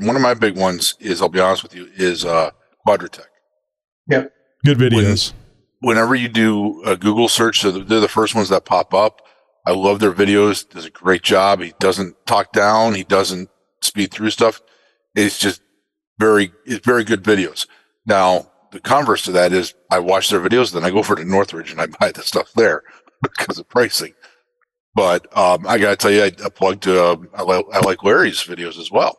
one of my big ones is I'll be honest with you is uh, Quadratec. Yep. Good videos. When, whenever you do a Google search, so they're the first ones that pop up. I love their videos. Does a great job. He doesn't talk down. He doesn't speed through stuff. It's just very, it's very good videos. Now, the converse to that is I watch their videos, then I go over to Northridge and I buy the stuff there because of pricing. But um, I got to tell you, I, I plugged. Uh, I, like, I like Larry's videos as well.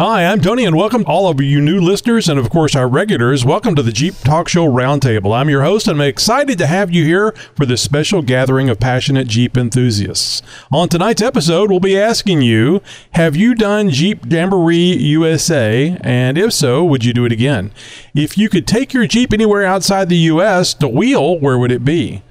Hi, I'm Tony, and welcome all of you new listeners and, of course, our regulars. Welcome to the Jeep Talk Show Roundtable. I'm your host, and I'm excited to have you here for this special gathering of passionate Jeep enthusiasts. On tonight's episode, we'll be asking you Have you done Jeep Jamboree USA? And if so, would you do it again? If you could take your Jeep anywhere outside the U.S. to wheel, where would it be?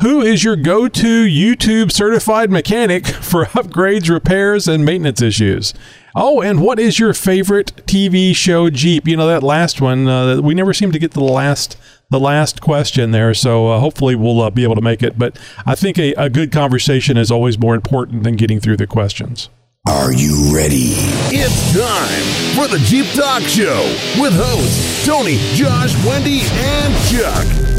Who is your go to YouTube certified mechanic for upgrades, repairs, and maintenance issues? Oh, and what is your favorite TV show Jeep? You know that last one. Uh, we never seem to get to the last the last question there, so uh, hopefully we'll uh, be able to make it. But I think a, a good conversation is always more important than getting through the questions. Are you ready? It's time for the Jeep Talk Show with hosts Tony, Josh, Wendy, and Chuck.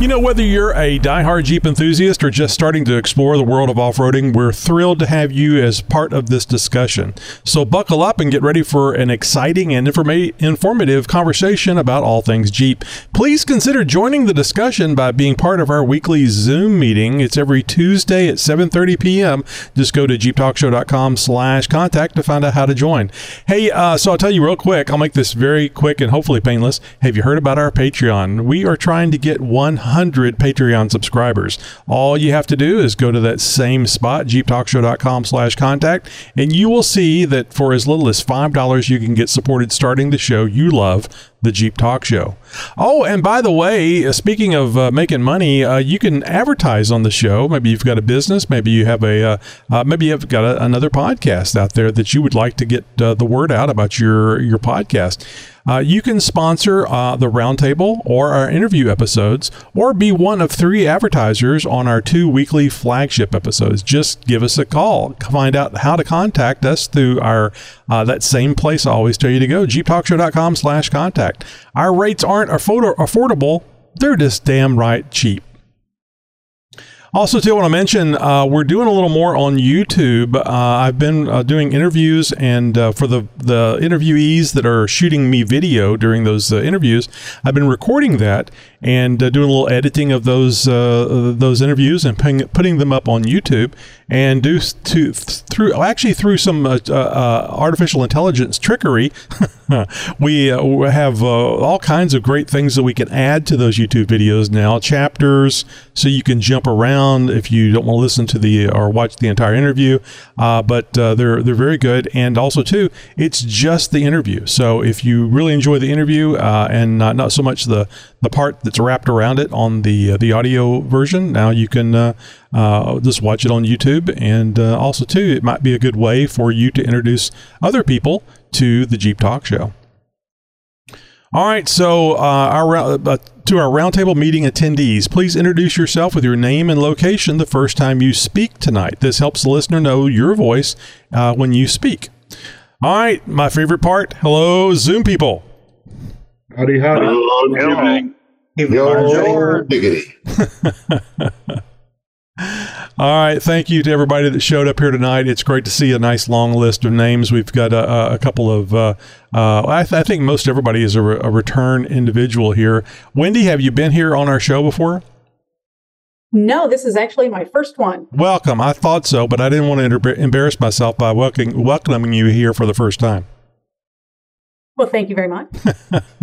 You know, whether you're a diehard Jeep enthusiast or just starting to explore the world of off roading, we're thrilled to have you as part of this discussion. So, buckle up and get ready for an exciting and informa- informative conversation about all things Jeep. Please consider joining the discussion by being part of our weekly Zoom meeting. It's every Tuesday at 7:30 p.m. Just go to jeeptalkshow.com/slash contact to find out how to join. Hey, uh, so I'll tell you real quick. I'll make this very quick and hopefully painless. Have you heard about our Patreon? We are trying to get 100 100 Patreon subscribers. All you have to do is go to that same spot, jeeptalkshow.com slash contact, and you will see that for as little as $5, you can get supported starting the show you love, the Jeep Talk Show. Oh, and by the way, uh, speaking of uh, making money, uh, you can advertise on the show. Maybe you've got a business. Maybe you have a uh, uh maybe you've got a, another podcast out there that you would like to get uh, the word out about your your podcast. You can sponsor the roundtable or our interview episodes, or be one of three advertisers on our two weekly flagship episodes. Just give us a call. Find out how to contact us through our that same place I always tell you to go, jeeptalkshow.com slash contact. Our rates aren't affordable, they're just damn right cheap. Also, too, I want to mention uh, we're doing a little more on YouTube. Uh, I've been uh, doing interviews, and uh, for the the interviewees that are shooting me video during those uh, interviews, I've been recording that and uh, doing a little editing of those those interviews and putting, putting them up on YouTube. And do to through actually through some artificial intelligence trickery, we have all kinds of great things that we can add to those YouTube videos now. Chapters, so you can jump around if you don't want to listen to the or watch the entire interview. Uh, but uh, they're they're very good, and also too, it's just the interview. So if you really enjoy the interview uh, and not, not so much the the part that's wrapped around it on the uh, the audio version, now you can uh, uh, just watch it on YouTube. And also too, it might be a good way for you to introduce other people to the Jeep Talk Show. All right, so uh, our uh, to our roundtable meeting attendees, please introduce yourself with your name and location the first time you speak tonight. This helps the listener know your voice uh, when you speak. All right, my favorite part. Hello, Zoom people. Howdy, howdy. Hello, Yo, diggity. All right. Thank you to everybody that showed up here tonight. It's great to see a nice long list of names. We've got a, a couple of, uh, uh, I, th- I, think most everybody is a, re- a, return individual here. Wendy, have you been here on our show before? No, this is actually my first one. Welcome. I thought so, but I didn't want to inter- embarrass myself by welcoming, welcoming you here for the first time. Well, thank you very much.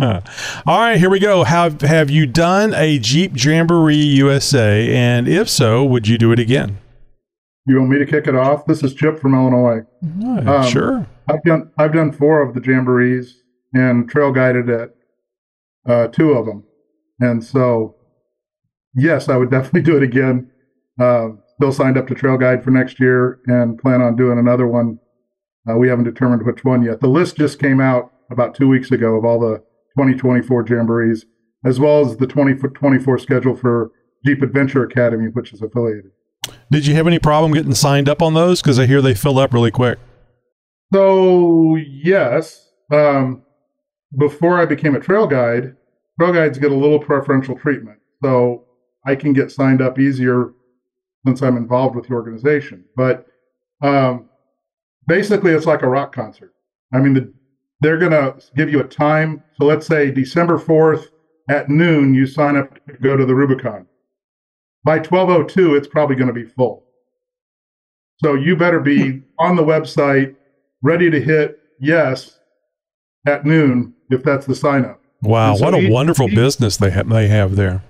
All right, here we go. Have have you done a Jeep Jamboree USA? And if so, would you do it again? You want me to kick it off? This is Chip from Illinois. um, sure. I've done I've done four of the jamborees and trail guided at uh, two of them, and so yes, I would definitely do it again. Uh, still signed up to trail guide for next year and plan on doing another one. Uh, we haven't determined which one yet. The list just came out about two weeks ago of all the 2024 jamborees, as well as the 2024 schedule for Jeep Adventure Academy, which is affiliated. Did you have any problem getting signed up on those? Because I hear they fill up really quick. So yes, um, before I became a trail guide, trail guides get a little preferential treatment. So I can get signed up easier since I'm involved with the organization. But um, basically, it's like a rock concert. I mean, the, they're going to give you a time. So let's say December 4th at noon, you sign up to go to the Rubicon. By 1202, it's probably going to be full. So you better be on the website, ready to hit yes at noon if that's the sign up. Wow, so what a each- wonderful each- business they ha- they have there.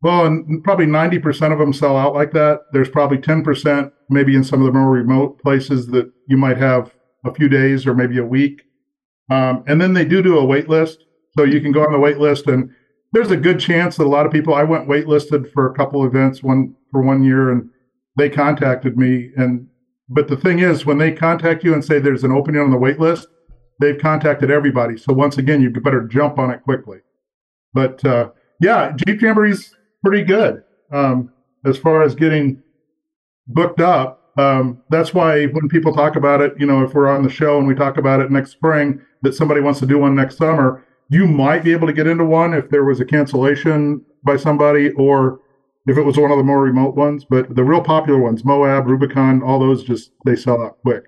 Well, and probably 90% of them sell out like that. There's probably 10%, maybe in some of the more remote places that you might have a few days or maybe a week. Um, and then they do do a wait list. So you can go on the wait list and there's a good chance that a lot of people, I went waitlisted for a couple events one for one year and they contacted me. And, but the thing is, when they contact you and say there's an opening on the wait list, they've contacted everybody. So once again, you better jump on it quickly. But, uh, yeah, Jeep Jamboree's pretty good um, as far as getting booked up. Um, that's why when people talk about it, you know, if we're on the show and we talk about it next spring, that somebody wants to do one next summer, you might be able to get into one if there was a cancellation by somebody or if it was one of the more remote ones. But the real popular ones, Moab, Rubicon, all those just they sell out quick.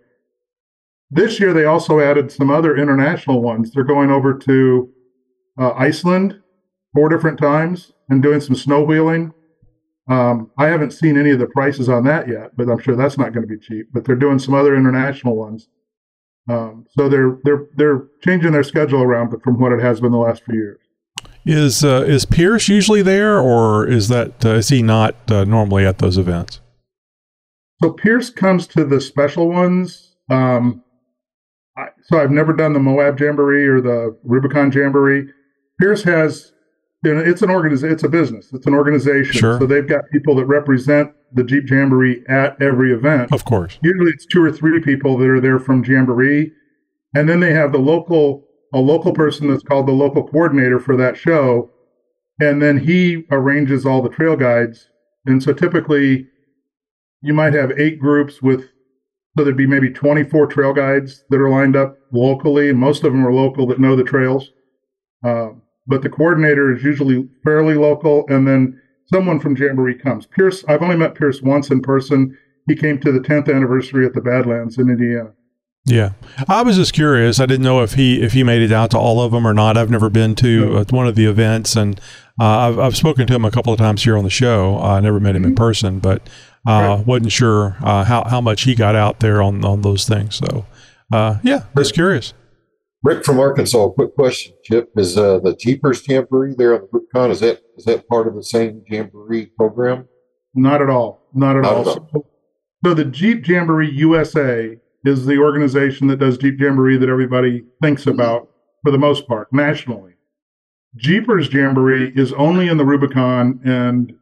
This year they also added some other international ones. They're going over to uh, Iceland four different times and doing some snow wheeling. Um, I haven't seen any of the prices on that yet, but I'm sure that's not going to be cheap. But they're doing some other international ones. Um, so they're they're they're changing their schedule around, but from what it has been the last few years. Is uh, is Pierce usually there, or is that uh, is he not uh, normally at those events? So Pierce comes to the special ones. Um, I, so I've never done the Moab Jamboree or the Rubicon Jamboree. Pierce has, you know, it's an organization, it's a business, it's an organization. Sure. So they've got people that represent the Jeep Jamboree at every event. Of course. Usually it's two or three people that are there from Jamboree, and then they have the local a local person that's called the local coordinator for that show, and then he arranges all the trail guides. And so typically, you might have eight groups with so there'd be maybe 24 trail guides that are lined up locally, and most of them are local that know the trails. Um, but the coordinator is usually fairly local, and then someone from Jamboree comes. Pierce, I've only met Pierce once in person. He came to the 10th anniversary at the Badlands in Indiana. Yeah, I was just curious. I didn't know if he if he made it out to all of them or not. I've never been to uh, one of the events, and uh, I've I've spoken to him a couple of times here on the show. Uh, I never met him in person, but uh, Right. wasn't sure uh, how how much he got out there on on those things. So, uh, yeah, just curious. Rick from Arkansas, quick question. Chip, is uh, the Jeepers Jamboree there on the Rubicon, is that is that part of the same Jamboree program? Not at all. Not at Not all. at all. So, so the Jeep Jamboree USA is the organization that does Jeep Jamboree that everybody thinks about for the most part nationally. Jeepers Jamboree is only in the Rubicon, and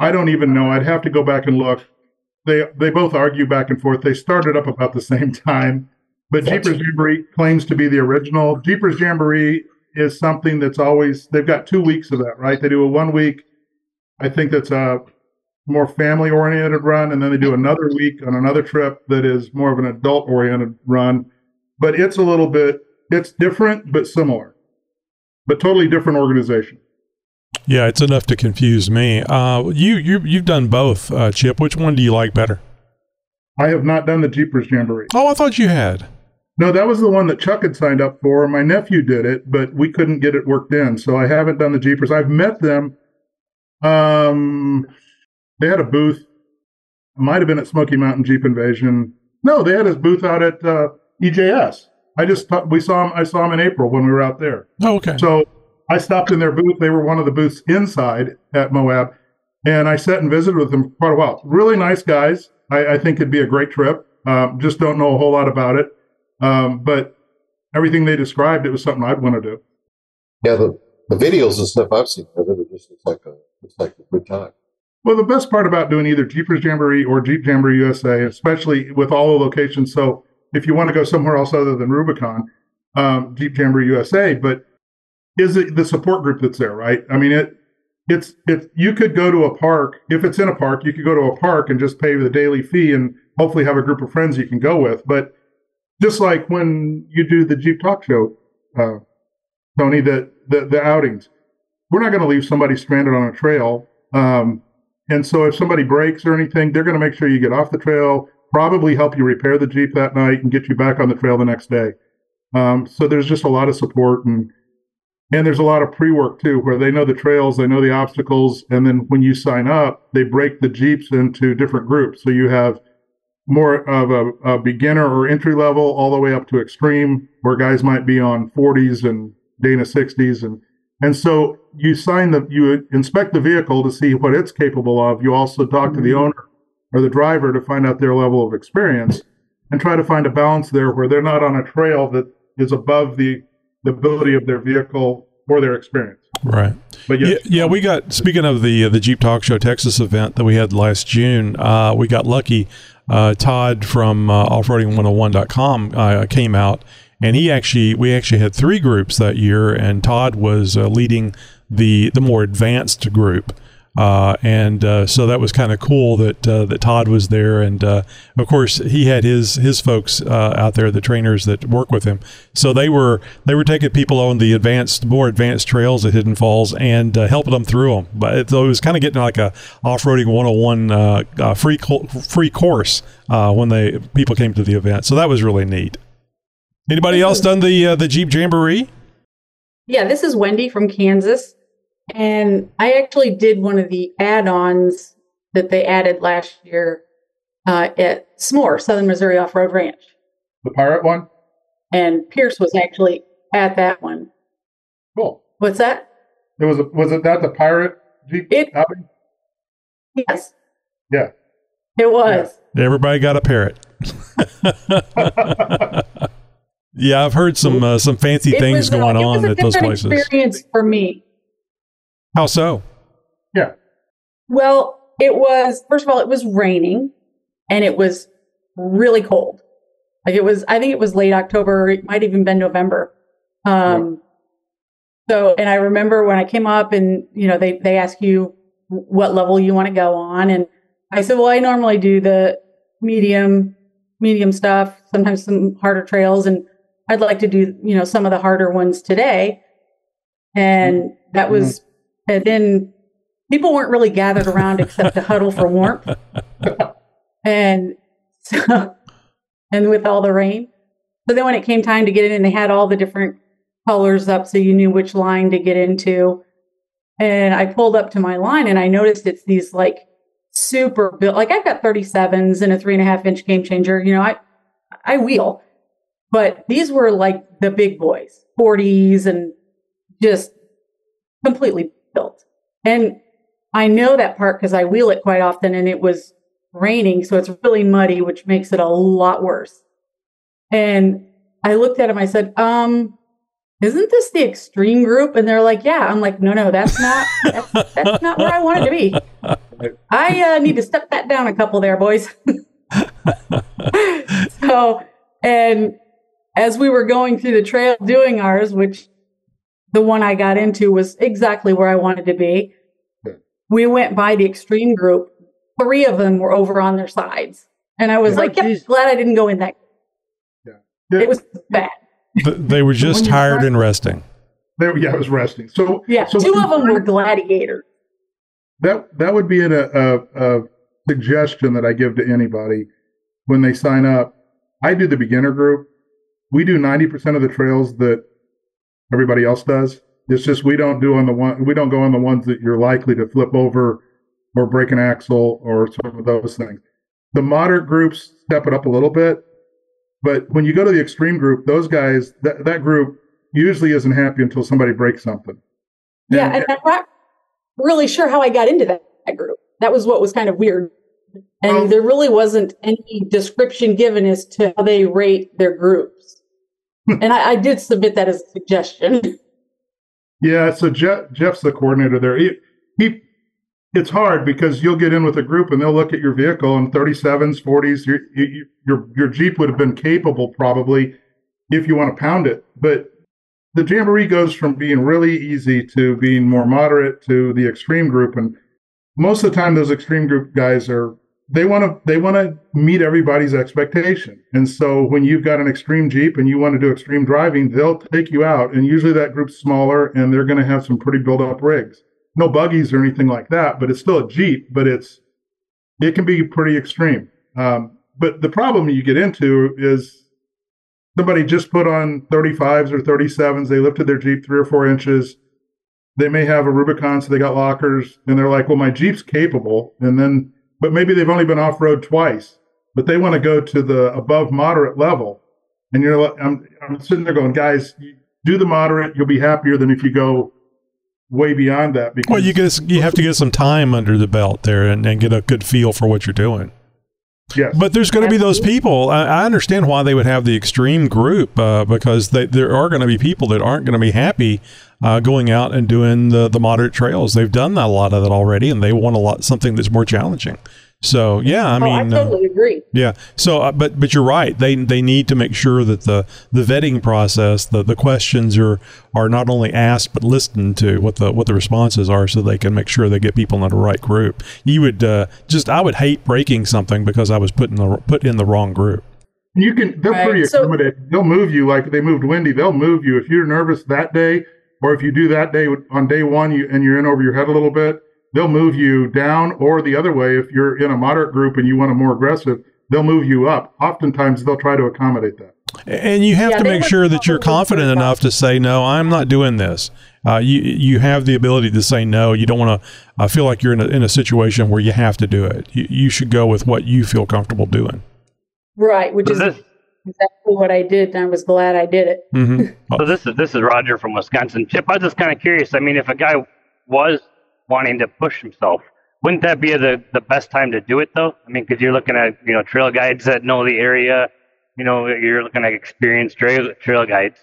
I don't even know. I'd have to go back and look. They they both argue back and forth. They started up about the same time, but Gotcha. Jeepers Jamboree claims to be the original. Jeepers Jamboree is something that's always they've got two weeks of that, right? They do a one week. I think that's a more family oriented run, and then they do another week on another trip that is more of an adult oriented run. But it's a little bit it's different but similar, but totally different organization. Yeah, it's enough to confuse me. Uh, you you you've done both, uh, Chip. Which one do you like better? I have not done the Jeepers Jamboree. Oh, I thought you had. No, that was the one that Chuck had signed up for. My nephew did it, but we couldn't get it worked in. So I haven't done the Jeepers. I've met them. Um, they had a booth. Might have been at Smoky Mountain Jeep Invasion. No, they had his booth out at uh, EJS. I just thought we saw him. I saw him in April when we were out there. Oh, okay. So I stopped in their booth. They were one of the booths inside at Moab, and I sat and visited with them for quite a while. Really nice guys. I, I think it'd be a great trip. Um, just don't know a whole lot about it, um, but everything they described, it was something I'd want to do. Yeah, the, the videos and stuff I've seen of it, it just looks like a looks like a good time. Well, the best part about doing either Jeepers Jamboree or Jeep Jamboree USA, especially with all the locations. So if you want to go somewhere else other than Rubicon, um, Jeep Jamboree USA, but is it the support group that's there, right? I mean, it it's it. You could go to a park if it's in a park. You could go to a park and just pay the daily fee and hopefully have a group of friends you can go with. But just like when you do the Jeep Talk Show, uh, Tony, the, the the outings, we're not going to leave somebody stranded on a trail. Um, and so if somebody breaks or anything, they're going to make sure you get off the trail, probably help you repair the Jeep that night and get you back on the trail the next day. Um, so there's just a lot of support and and there's a lot of pre-work too, where they know the trails, they know the obstacles, and then when you sign up, they break the Jeeps into different groups. So you have more of a, a beginner or entry level all the way up to extreme, where guys might be on 40s and Dana 60s and and so you sign the you inspect the vehicle to see what it's capable of. You also talk to the Mm-hmm. owner or the driver to find out their level of experience and try to find a balance there where they're not on a trail that is above the, the ability of their vehicle or their experience. Right. But Yeah, yeah, we got speaking of the uh, the Jeep Talk Show Texas event that we had last June. Uh, we got lucky. Uh, Todd from uh, offroading101.com uh, came out, and he actually we actually had three groups that year, and Todd was uh, leading the the more advanced group. Uh, and uh, so that was kind of cool that uh, that Todd was there, and uh, of course he had his his folks uh, out there, the trainers that work with him. So they were they were taking people on the advanced, more advanced trails at Hidden Falls and uh, helping them through them. But it, so it was kind of getting like a off roading 101 uh, uh, free co- free course uh, when they people came to the event. So that was really neat. Anybody else done the uh, the Jeep Jamboree? Yeah, this is Wendy from Kansas. And I actually did one of the add ons that they added last year uh, at S'more, Southern Missouri Off Road Ranch. the pirate one, And Pierce was actually at that one. cool. What's that? It was a, was it that the pirate Jeep It- outing? Yes, Yeah. it was. Everybody got a parrot. yeah, I've heard some uh, some fancy It things was, uh, going it on at those different places. experience for me. How so? yeah. Well, it was, first of all, it was raining and it was really cold. Like it was, I think it was late October, it might even been November. Um, so, and I remember when I came up and, you know, they, they ask you what level you want to go on. And I said, well, I normally do the medium, medium stuff, sometimes some harder trails. And I'd like to do, you know, some of the harder ones today. And that was, and then people weren't really gathered around except to huddle for warmth. And so, and with all the rain. So then when it came time to get in, they had all the different colors up so you knew which line to get into. And I pulled up to my line and I noticed it's these like super built, like I've got 37s and a three and a half inch game changer. You know, I, I wheel, but these were like the big boys, 40s and just completely built. And I know that part because I wheel it quite often and it was raining. So it's really muddy, which makes it a lot worse. And I looked at him, I said, um, isn't this the extreme group? And they're like, yeah. I'm like, no, no, that's not, that's, that's not where I wanted to be. I uh, need to step that down a couple there, boys. so, and as we were going through the trail doing ours, which the one I got into was exactly where I wanted to be. We went by the extreme group. Three of them were over on their sides. And I was Yeah. like, yep, glad I didn't go in that. Yeah. It was bad. Th- they were just When tired and resting. There, yeah, it was resting. So Yeah, so two when of them were gladiators. that that would be an, a, a, a suggestion that I give to anybody when they sign up. I do the beginner group. We do ninety percent of the trails that everybody else does. It's just we don't do on the one we don't go on the ones that you're likely to flip over or break an axle or some of those things. The moderate groups step it up a little bit, but when you go to the extreme group, those guys that that group usually isn't happy until somebody breaks something. Yeah, And- and I'm not really sure how I got into that, that group. That was what was kind of weird. And Well- there really wasn't any description given as to how they rate their groups. And I, I did submit that as a suggestion. Yeah, so Jeff, Jeff's the coordinator there. He, he, it's hard because you'll get in with a group and they'll look at your vehicle and 37s, 40s. Your you, your your Jeep would have been capable probably if you want to pound it, but the jamboree goes from being really easy to being more moderate to the extreme group, and most of the time those extreme group guys are they want to they want to meet everybody's expectation. And so when you've got an extreme Jeep and you want to do extreme driving, they'll take you out. And usually that group's smaller and they're going to have some pretty built up rigs. No buggies or anything like that, but it's still a Jeep, but it's it can be pretty extreme. Um, but the problem you get into is somebody just put on 35s or 37s. They lifted their Jeep three or four inches. They may have a Rubicon, so they got lockers, and they're like, "Well, my Jeep's capable." And then, but maybe they've only been off road twice, but they want to go to the above moderate level. And you're, I'm, I'm sitting there going, "Guys, do the moderate. You'll be happier than if you go way beyond that." Because well, you get you have to get some time under the belt there and, and get a good feel for what you're doing. Yes. But there's going to be those people. I, I, understand why they would have the extreme group uh, because they, there are going to be people that aren't going to be happy uh, going out and doing the, the moderate trails. They've done that, a lot of that already, and they want a lot something that's more challenging. So yeah, I mean, oh, I totally uh, agree. Yeah. So, uh, but but you're right. They they need to make sure that the the vetting process, the the questions are are not only asked but listened to what the what the responses are, so they can make sure they get people in the right group. You would uh, just I would hate breaking something because I was put in the put in the wrong group. You can. They're right. pretty accommodating. So, they'll move you like they moved Wendy. They'll move you if you're nervous that day, or if you do that day on day one, you and you're in over your head a little bit they'll move you down or the other way. If you're in a moderate group and you want a more aggressive, they'll move you up. Oftentimes, they'll try to accommodate that. And you have yeah, to make sure that you're confident enough to say, no, I'm not doing this. Uh, you you have the ability to say no. You don't want to uh, feel like you're in a, in a situation where you have to do it. You, you should go with what you feel comfortable doing. Right, which is exactly what I did, and I was glad I did it. Mm-hmm. so this is this is Roger from Wisconsin. Chip, I was just kind of curious. I mean, if a guy was wanting to push himself. Wouldn't that be the, the best time to do it though? I mean, because you're looking at you know trail guides that know the area. You know, you're looking at experienced trail trail guides.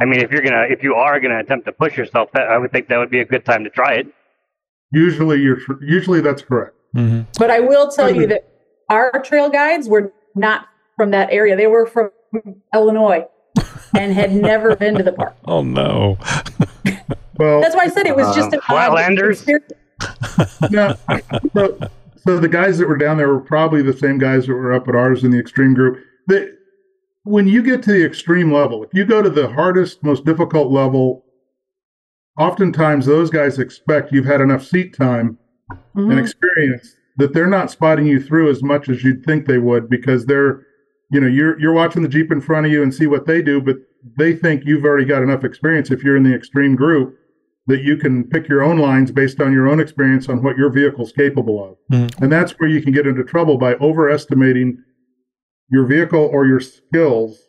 I mean, if you're gonna if you are gonna attempt to push yourself, that I would think that would be a good time to try it. Usually, you're usually that's correct. Mm-hmm. But I will tell you that our trail guides were not from that area. They were from Illinois and had never been to the park. Oh no. Well, that's why I said it was just uh, an Flatlanders. no, so, so the guys that were down there were probably the same guys that were up at ours in the extreme group. They, when you get to the extreme level, if you go to the hardest, most difficult level, oftentimes those guys expect you've had enough seat time mm-hmm. and experience that they're not spotting you through as much as you'd think they would because they're, you know, you're you're watching the Jeep in front of you and see what they do, but they think you've already got enough experience if you're in the extreme group that you can pick your own lines based on your own experience on what your vehicle's capable of. Mm-hmm. And that's where you can get into trouble by overestimating your vehicle or your skills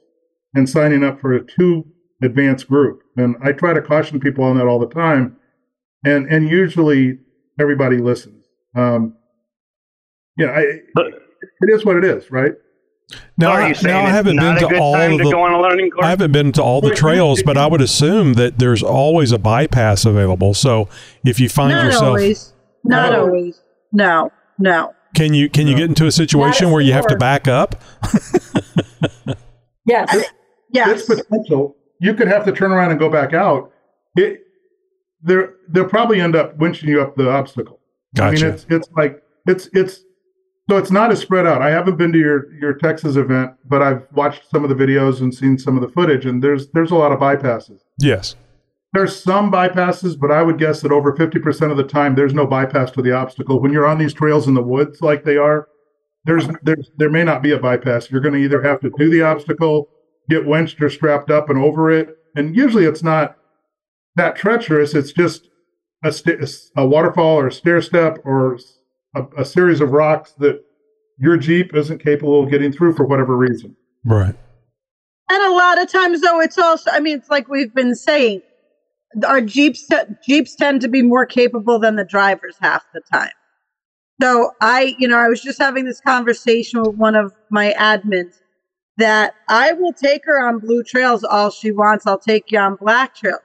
and signing up for a too advanced group. And I try to caution people on that all the time. And and usually everybody listens. Um, yeah, I, it is what it is, right? Now, I, now I haven't been to all of the. I haven't been to all the trails, but I would assume that there's always a bypass available. So if you find not yourself, always, not no. always, no, no. Can you can you get into a situation where you have to back up? yes, yes. It's potential. You could have to turn around and go back out. It, they're they'll probably end up winching you up the obstacle. Gotcha. I mean, it's it's like it's it's so it's not as spread out. I haven't been to your your Texas event, but I've watched some of the videos and seen some of the footage, and there's there's a lot of bypasses. Yes. There's some bypasses, but I would guess that over 50% of the time there's no bypass to the obstacle. When you're on these trails in the woods like they are, there's there's there may not be a bypass. You're going to either have to do the obstacle, get winched or strapped up and over it, and usually it's not that treacherous. It's just a, st- a waterfall or a stair step or a, a series of rocks that your Jeep isn't capable of getting through for whatever reason. Right. And a lot of times, though, it's also, I mean, it's like we've been saying, our Jeeps, Jeeps tend to be more capable than the drivers half the time. So I, you know, I was just having this conversation with one of my admins that I will take her on blue trails all she wants. I'll take you on black trails.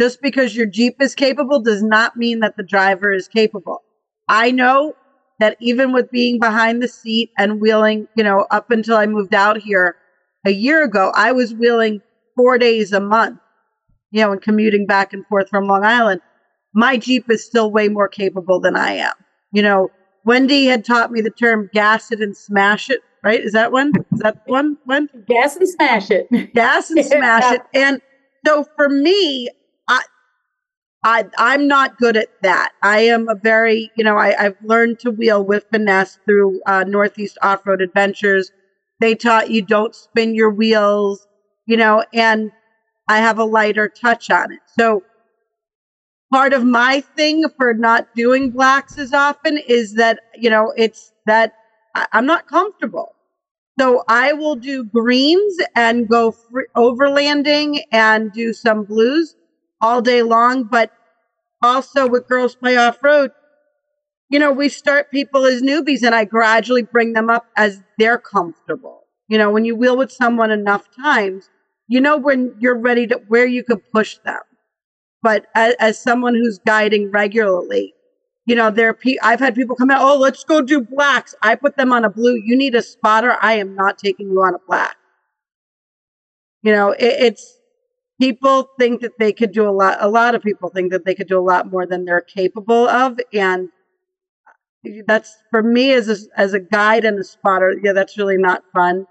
Just because your Jeep is capable does not mean that the driver is capable. I know that even with being behind the seat and wheeling, you know, up until I moved out here a year ago, I was wheeling four days a month, you know, and commuting back and forth from Long Island. My Jeep is still way more capable than I am. You know, Wendy had taught me the term gas it and smash it, right? Is that one? Is that one? When? Gas and smash it. Gas and smash it. And so for me, I, I'm not good at that. I am a very, you know, I, I've learned to wheel with finesse through uh, Northeast Off Road Adventures. They taught you don't spin your wheels, you know, and I have a lighter touch on it. So part of my thing for not doing blacks as often is that, you know, it's that I, I'm not comfortable. So I will do greens and go overlanding and do some blues all day long. But also with Girls Play Off Road, you know, we start people as newbies and I gradually bring them up as they're comfortable. You know, when you wheel with someone enough times, you know when you're ready to where you can push them. But as, as someone who's guiding regularly, you know, there. Pe- I've had people come out. Oh, let's go do blacks. I put them on a blue. You need a spotter. I am not taking you on a black. You know, it, it's people think that they could do a lot. A lot of people think that they could do a lot more than they're capable of, and that's for me as a, as a guide and a spotter. Yeah, that's really not fun,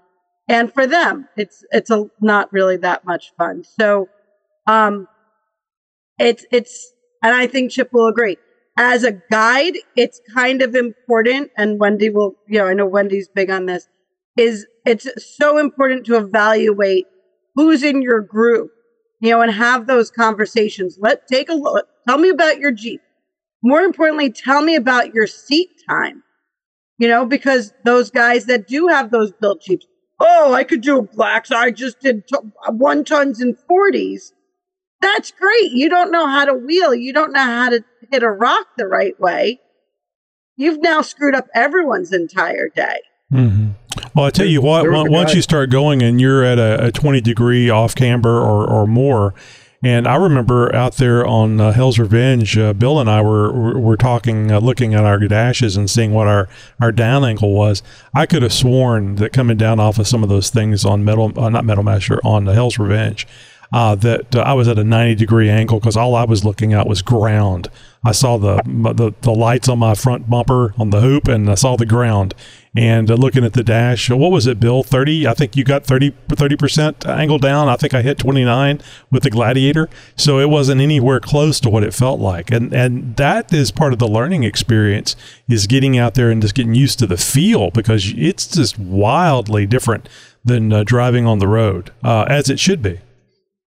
and for them, it's it's a, not really that much fun. So, um, it's it's, and I think Chip will agree as a guide, it's kind of important. And Wendy will, you know, I know Wendy's big on this, is it's so important to evaluate who's in your group, you know, and have those conversations. Let take a look. Tell me about your Jeep. More importantly, tell me about your seat time, you know, because those guys that do have those built Jeeps, oh, I could do a blacks. I just did t- one tons and 40s. That's great. You don't know how to wheel. You don't know how to hit a rock the right way. You've now screwed up everyone's entire day. Mm-hmm. Well, I tell you what, once you start going and you're at a, a 20 degree off camber or, or more, and I remember out there on uh, Hell's Revenge, uh, Bill and I were were, were talking, uh, looking at our dashes and seeing what our, our down angle was. I could have sworn that coming down off of some of those things on Metal Masher, uh, not Metal Masher, on the Hell's Revenge, uh, that uh, I was at a 90 degree angle because all I was looking at was ground. I saw the, the the lights on my front bumper on the hoop, and I saw the ground. And uh, looking at the dash, what was it, Bill? 30? I think you got 30 30% angle down. I think I hit 29 with the Gladiator, so it wasn't anywhere close to what it felt like. And and that is part of the learning experience is getting out there and just getting used to the feel because it's just wildly different than uh, driving on the road, uh, as it should be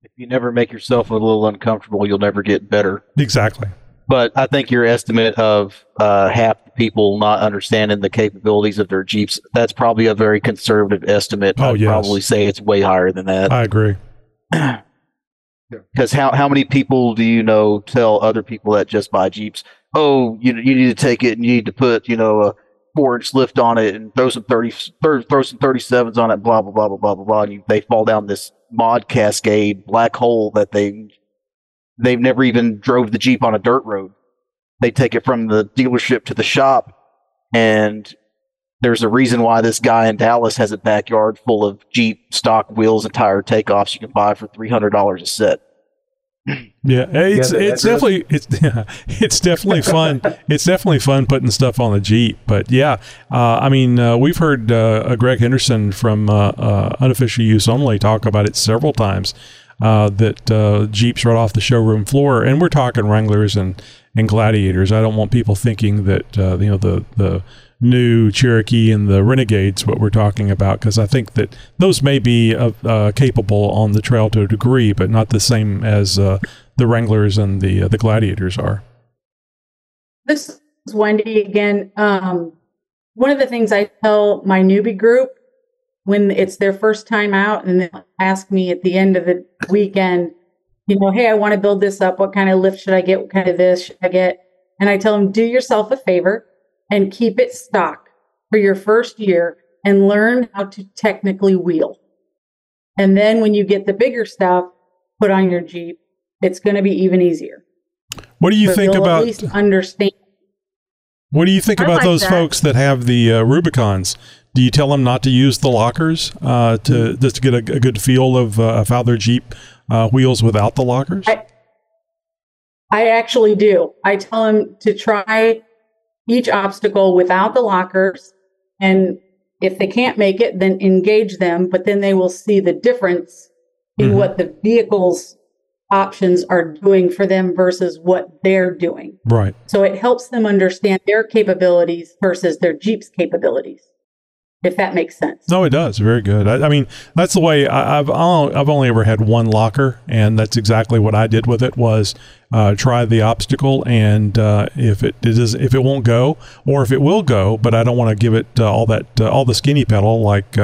If you never make yourself a little uncomfortable, you'll never get better. Exactly. But I think your estimate of uh, half the people not understanding the capabilities of their Jeeps, that's probably a very conservative estimate. Oh, I'd yes. probably say it's way higher than that. I agree. Because how, how many people do you know tell other people that just buy Jeeps, oh, you, you need to take it and you need to put, you know, a four inch lift on it and throw some 30, throw, throw some 37s on it, blah, blah, blah, blah, blah, blah, blah. And you, they fall down this mod cascade black hole that they they've never even drove the Jeep on a dirt road. They take it from the dealership to the shop and there's a reason why this guy in Dallas has a backyard full of Jeep stock wheels and tire takeoffs you can buy for three hundred dollars a set. Yeah, it's it's definitely it's yeah, it's definitely fun. it's definitely fun putting stuff on the Jeep. But yeah, uh, I mean, uh, we've heard uh, Greg Henderson from uh, uh, Unofficial Use Only talk about it several times. Uh, that Jeeps right off the showroom floor, and we're talking Wranglers and and Gladiators. I don't want people thinking that you know the the new Cherokee and the Renegades, what we're talking about, because I think that those may be uh, uh, capable on the trail to a degree, but not the same as uh, the Wranglers and the the Gladiators are. This is Wendy again. Um, one of the things I tell my newbie group when it's their first time out, and they ask me at the end of the weekend, you know, hey, I want to build this up. What kind of lift should I get? What kind of this should I get? And I tell them, do yourself a favor and keep it stock for your first year and learn how to technically wheel. And then when you get the bigger stuff put on your Jeep, it's going to be even easier. What do you So think about At least understand. What do you think I about like those that. folks that have the uh, Rubicons? Do you tell them not to use the lockers uh, to just to get a, a good feel of, uh, of how their Jeep uh, wheels without the lockers? I, I actually do. I tell them to try, each obstacle without the lockers. And if they can't make it, then engage them, but then they will see the difference in Mhm. what the vehicle's options are doing for them versus what they're doing. Right. So it helps them understand their capabilities versus their Jeep's capabilities, if that makes sense. No, it does. Very good. I, I mean, that's the way I, I've I'll- I've only ever had one locker, and that's exactly what I did with it. Was uh, try the obstacle, and uh, if it, it is if it won't go, or if it will go, but I don't want to give it uh, all that uh, all the skinny pedal like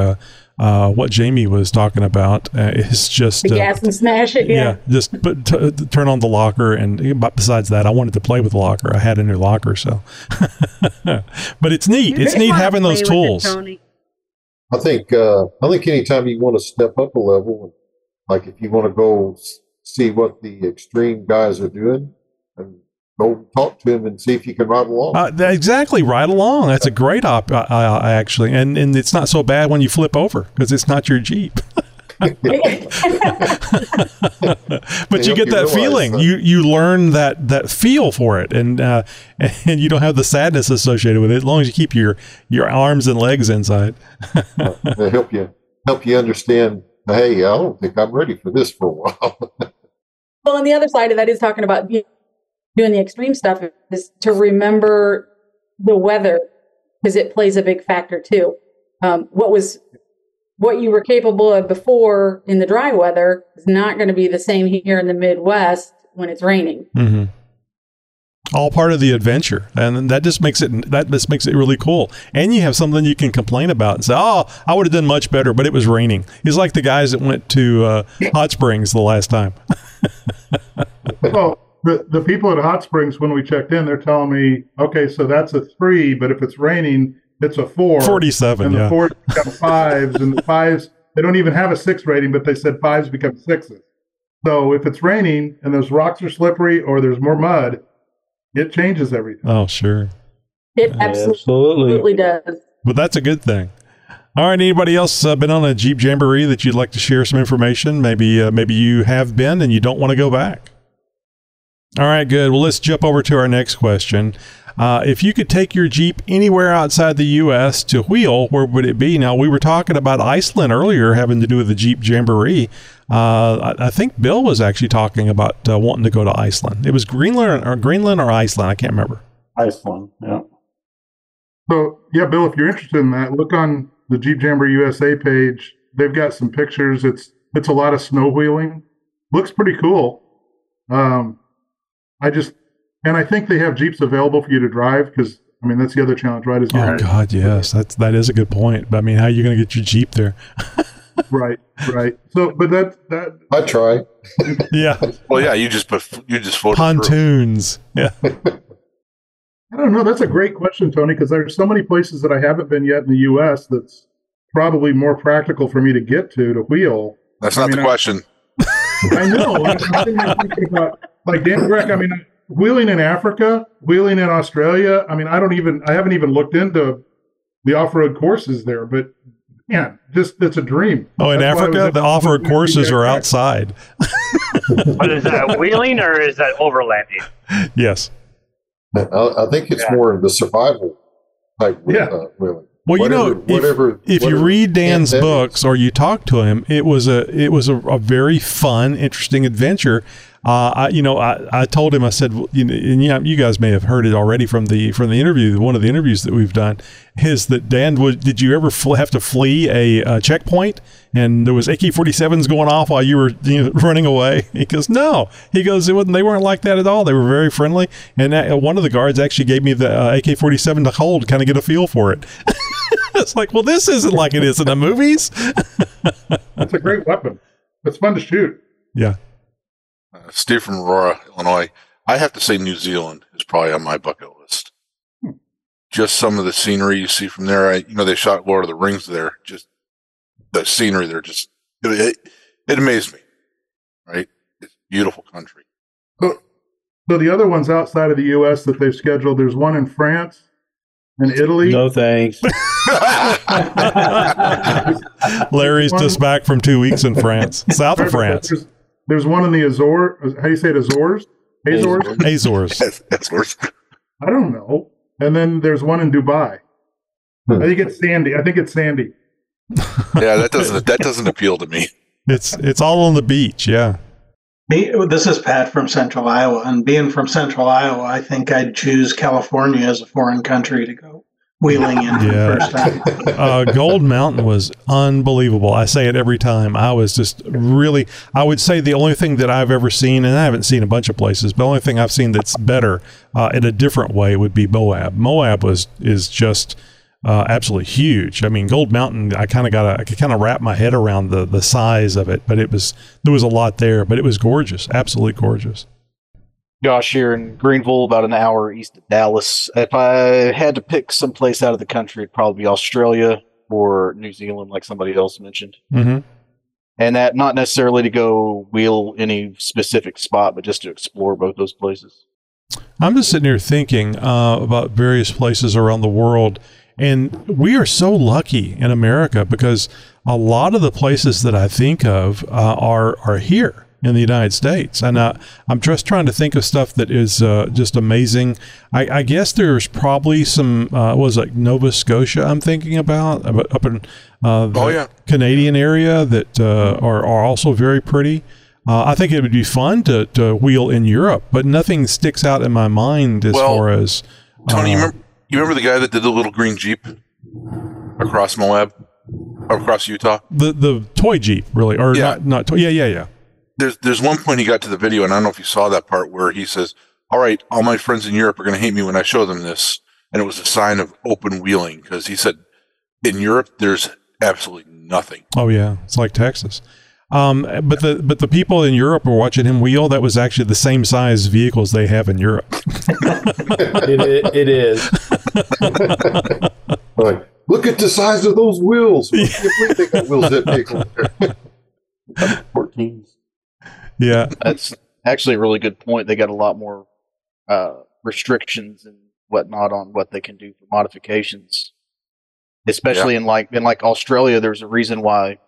uh, what Jamie was talking about. Uh, it's just The uh, gas and smash it, yeah, yeah. just put, t- turn on the locker, and but besides that, I wanted to play with the locker. I had a new locker, so. but it's neat. It's neat wanna having those play with it, tools. I think uh, I think anytime you want to step up a level, like if you want to go see what the extreme guys are doing, and go talk to him and see if you can ride along. Uh, exactly, right along. That's a great op, uh, uh, actually, and and it's not so bad when you flip over because it's not your Jeep. but you get that realize feeling. that. You you learn that that feel for it, and uh, and you don't have the sadness associated with it as long as you keep your your arms and legs inside. They help you help you understand. Hey, I don't think I'm ready for this for a while. Well, and the other side of that is talking about you- doing the extreme stuff is to remember the weather because it plays a big factor too. Um, what was what you were capable of before in the dry weather is not going to be the same here in the Midwest when it's raining. hmm All part of the adventure, and that just makes it that just makes it really cool. And you have something you can complain about and say, "Oh, I would have done much better, but it was raining." It's like the guys that went to uh, Hot Springs the last time. well, the, the people at Hot Springs, when we checked in, they're telling me, okay, so that's a three, but if it's raining, it's a four. 47, And the yeah. fours become fives, and the fives, they don't even have a six rating, but they said fives become sixes. So if it's raining and those rocks are slippery or there's more mud, it changes everything. Oh, sure. It absolutely, does. But that's a good thing. All right. Anybody else uh, been on a Jeep Jamboree that you'd like to share some information? Maybe uh, maybe you have been and you don't want to go back. All right. Good. Well, let's jump over to our next question. Uh, if you could take your Jeep anywhere outside the U.S. to wheel, where would it be? Now we were talking about Iceland earlier, having to do with the Jeep Jamboree. Uh, I, I think Bill was actually talking about uh, wanting to go to Iceland. It was Greenland or Greenland or Iceland. I can't remember. Iceland. Yeah. So yeah, Bill, if you're interested in that, look on the Jeep Jamboree USA page. They've got some pictures. It's it's a lot of snow wheeling. Looks pretty cool. Um, I just and I think they have Jeeps available for you to drive because I mean that's the other challenge, right? Is Oh getting- God, yes, that's that is a good point. But I mean, how are you going to get your Jeep there? right, right. So, but that that I try. Yeah, Well, yeah, you just put you just floated through. pontoons. Yeah, I don't know. That's a great question, Tony, because there's so many places that I haven't been yet in the U.S. that's probably more practical for me to get to to wheel. That's I not mean, the question. I know. I'm, I'm thinking about, like Dan Grec. I mean, wheeling in Africa, wheeling in Australia. I mean, I don't even. I haven't even looked into the off-road courses there, but man, just it's a dream. Oh, in That's why I was Africa, the off-road courses are outside. But is that wheeling or is that overlanding? Yes. I, I think it's Yeah. more of the survival type. Yeah. Uh, wheeling. Well, you know, Whatever- if, whatever- you read Dan's books or you talk to him, it was a it was a, a very fun, interesting adventure. Uh, I, you know, I, I told him, I said, well, you know, and yeah, you guys may have heard it already from the from the interview. One of the interviews that we've done is that Dan, was, did you ever fl- have to flee a, uh checkpoint and there was AK-47s going off while you were you know, running away? He goes, no. He goes, it wasn't. They weren't like that at all. They were very friendly. And uh, one of the guards actually gave me the uh, AK-47 to hold, kind of get a feel for it. it's like, well, this isn't like it is in the movies. It's a great weapon. It's fun to shoot. yeah. Uh, Steve from Aurora, Illinois. I have to say New Zealand is probably on my bucket list. Just some of the scenery you see from there. I, you know, they shot Lord of the Rings there. Just the scenery there, just it, it, it amazed me. Right, it's a beautiful country. So, so the other ones outside of the U.S. that they've scheduled, there's one in France and Italy. No thanks. Larry's just back from two weeks in France, south of France, There's, there's one in the Azores. How do you say it? Azores? Azores? Azores. That's, that's. I don't know. and then there's one in Dubai. Hmm. I think it's Sandy. I think it's Sandy. yeah, that doesn't that doesn't appeal to me. It's it's all on the beach. Yeah. Me, this is Pat from Central Iowa, and being from Central Iowa, I think I'd choose California as a foreign country to go wheeling in for the first time. uh, Gold Mountain was unbelievable. I say it every time. I was just really, I would say the only thing that I've ever seen, and I haven't seen a bunch of places, but the only thing I've seen that's better uh, in a different way would be Moab. Moab was is just uh, absolutely huge. I mean, Gold Mountain, I kind of got I could kind of wrap my head around the the size of it, but it was there was a lot there, but it was gorgeous, absolutely gorgeous. Josh here in Greenville, about an hour east of Dallas. If I had to pick some place out of the country, it'd probably be Australia or New Zealand, like somebody else mentioned. Mm-hmm. And that not necessarily to go wheel any specific spot, but just to explore both those places. I'm just sitting here thinking uh, about various places around the world, and we are so lucky in America because a lot of the places that I think of uh, are are here in the United States, and uh, I'm just trying to think of stuff that is uh, just amazing. I, I, guess there's probably some uh, was like Nova Scotia. I'm thinking about up in uh, the Oh, yeah. Canadian area that uh, are are also very pretty. Uh, I think it would be fun to, to wheel in Europe, but nothing sticks out in my mind as Well, far as Tony, you uh, remember you remember the guy that did the little green jeep across Moab, across Utah? the the toy jeep, really, or Yeah. not not toy. Yeah, yeah, yeah. There's there's one point he got to the video, and I don't know if you saw that part where he says, "All right, all my friends in Europe are going to hate me when I show them this," and it was a sign of open wheeling because he said, "In Europe, there's absolutely nothing." Oh yeah, it's like Texas. Um, but the but the people in Europe were watching him wheel. That was actually the same size vehicles they have in Europe. it, i- it is. Like, look at the size of those wheels. I can't they got wheels that big 14s. Yeah, That's actually a really good point. They got a lot more uh, restrictions and whatnot on what they can do for modifications, especially in like in like Australia. There's a reason why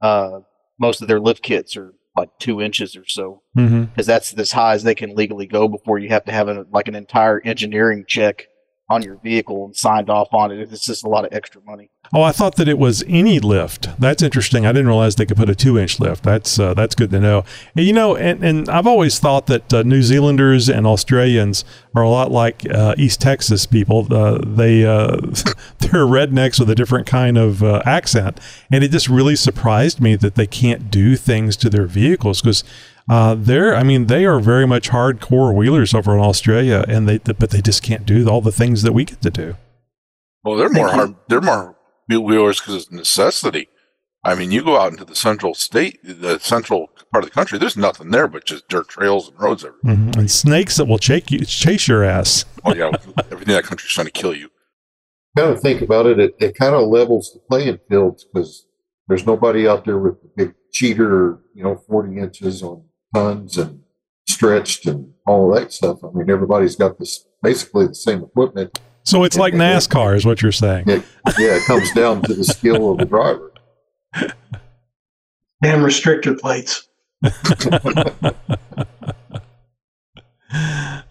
uh, most of their lift kits are like two inches or so, hmm because that's as high as they can legally go before you have to have a, like an entire engineering check on your vehicle and signed off on it. It's just a lot of extra money. Oh, I thought that it was any lift. That's interesting. I didn't realize they could put a two-inch lift. That's uh, that's good to know. And, you know, and, and I've always thought that uh, New Zealanders and Australians are a lot like uh, East Texas people. Uh, they uh, they're rednecks with a different kind of uh, accent, and it just really surprised me that they can't do things to their vehicles because. Uh, they're, I mean, they are very much hardcore wheelers over in Australia, and they, but they just can't do all the things that we get to do. Well, they're more hard. They're more wheelers because it's necessity. I mean, you go out into the central state, the central part of the country. There's nothing there but just dirt trails and roads everywhere. hmm And snakes that will chase you, chase your ass. Oh yeah, everything in that country's trying to kill you. kind of think about it, it, it kind of levels the playing fields because there's nobody out there with the big cheater, you know, 40 inches on tons and stretched and all of that stuff. I mean, everybody's got this basically the same equipment. So it's like NASCAR, is what you're saying. It, yeah, it comes down to the skill of the driver. Damn restrictor plates.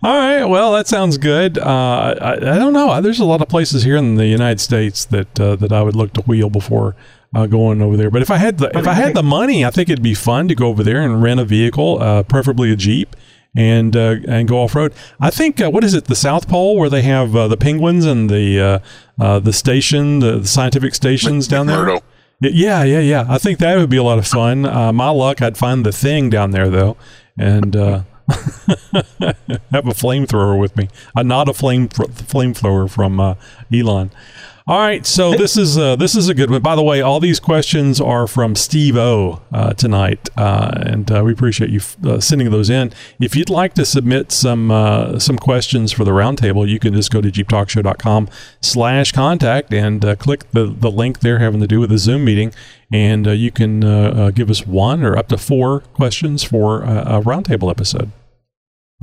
All right. Well, that sounds good. Uh, I, I don't know. There's a lot of places here in the United States that uh, that I would look to wheel before uh, going over there. But if I had the if I had the money, I think it'd be fun to go over there and rent a vehicle, uh, preferably a Jeep, and uh, and go off road. I think uh, what is it, the South Pole, where they have uh, the penguins and the uh, uh, the station, the, the scientific stations down there. Yeah, yeah, yeah. I think that would be a lot of fun. Uh, my luck, I'd find the thing down there though, and uh, have a flamethrower with me. Uh, not a flame flamethrower from uh, Elon. All right, so this is uh, this is a good one. By the way, all these questions are from Steve O uh, tonight, uh, and uh, we appreciate you f- uh, sending those in. If you'd like to submit some uh, some questions for the roundtable, you can just go to jeeptalkshow.com slash contact and click the the link there having to do with the Zoom meeting, and you can give us one or up to four questions for a roundtable episode.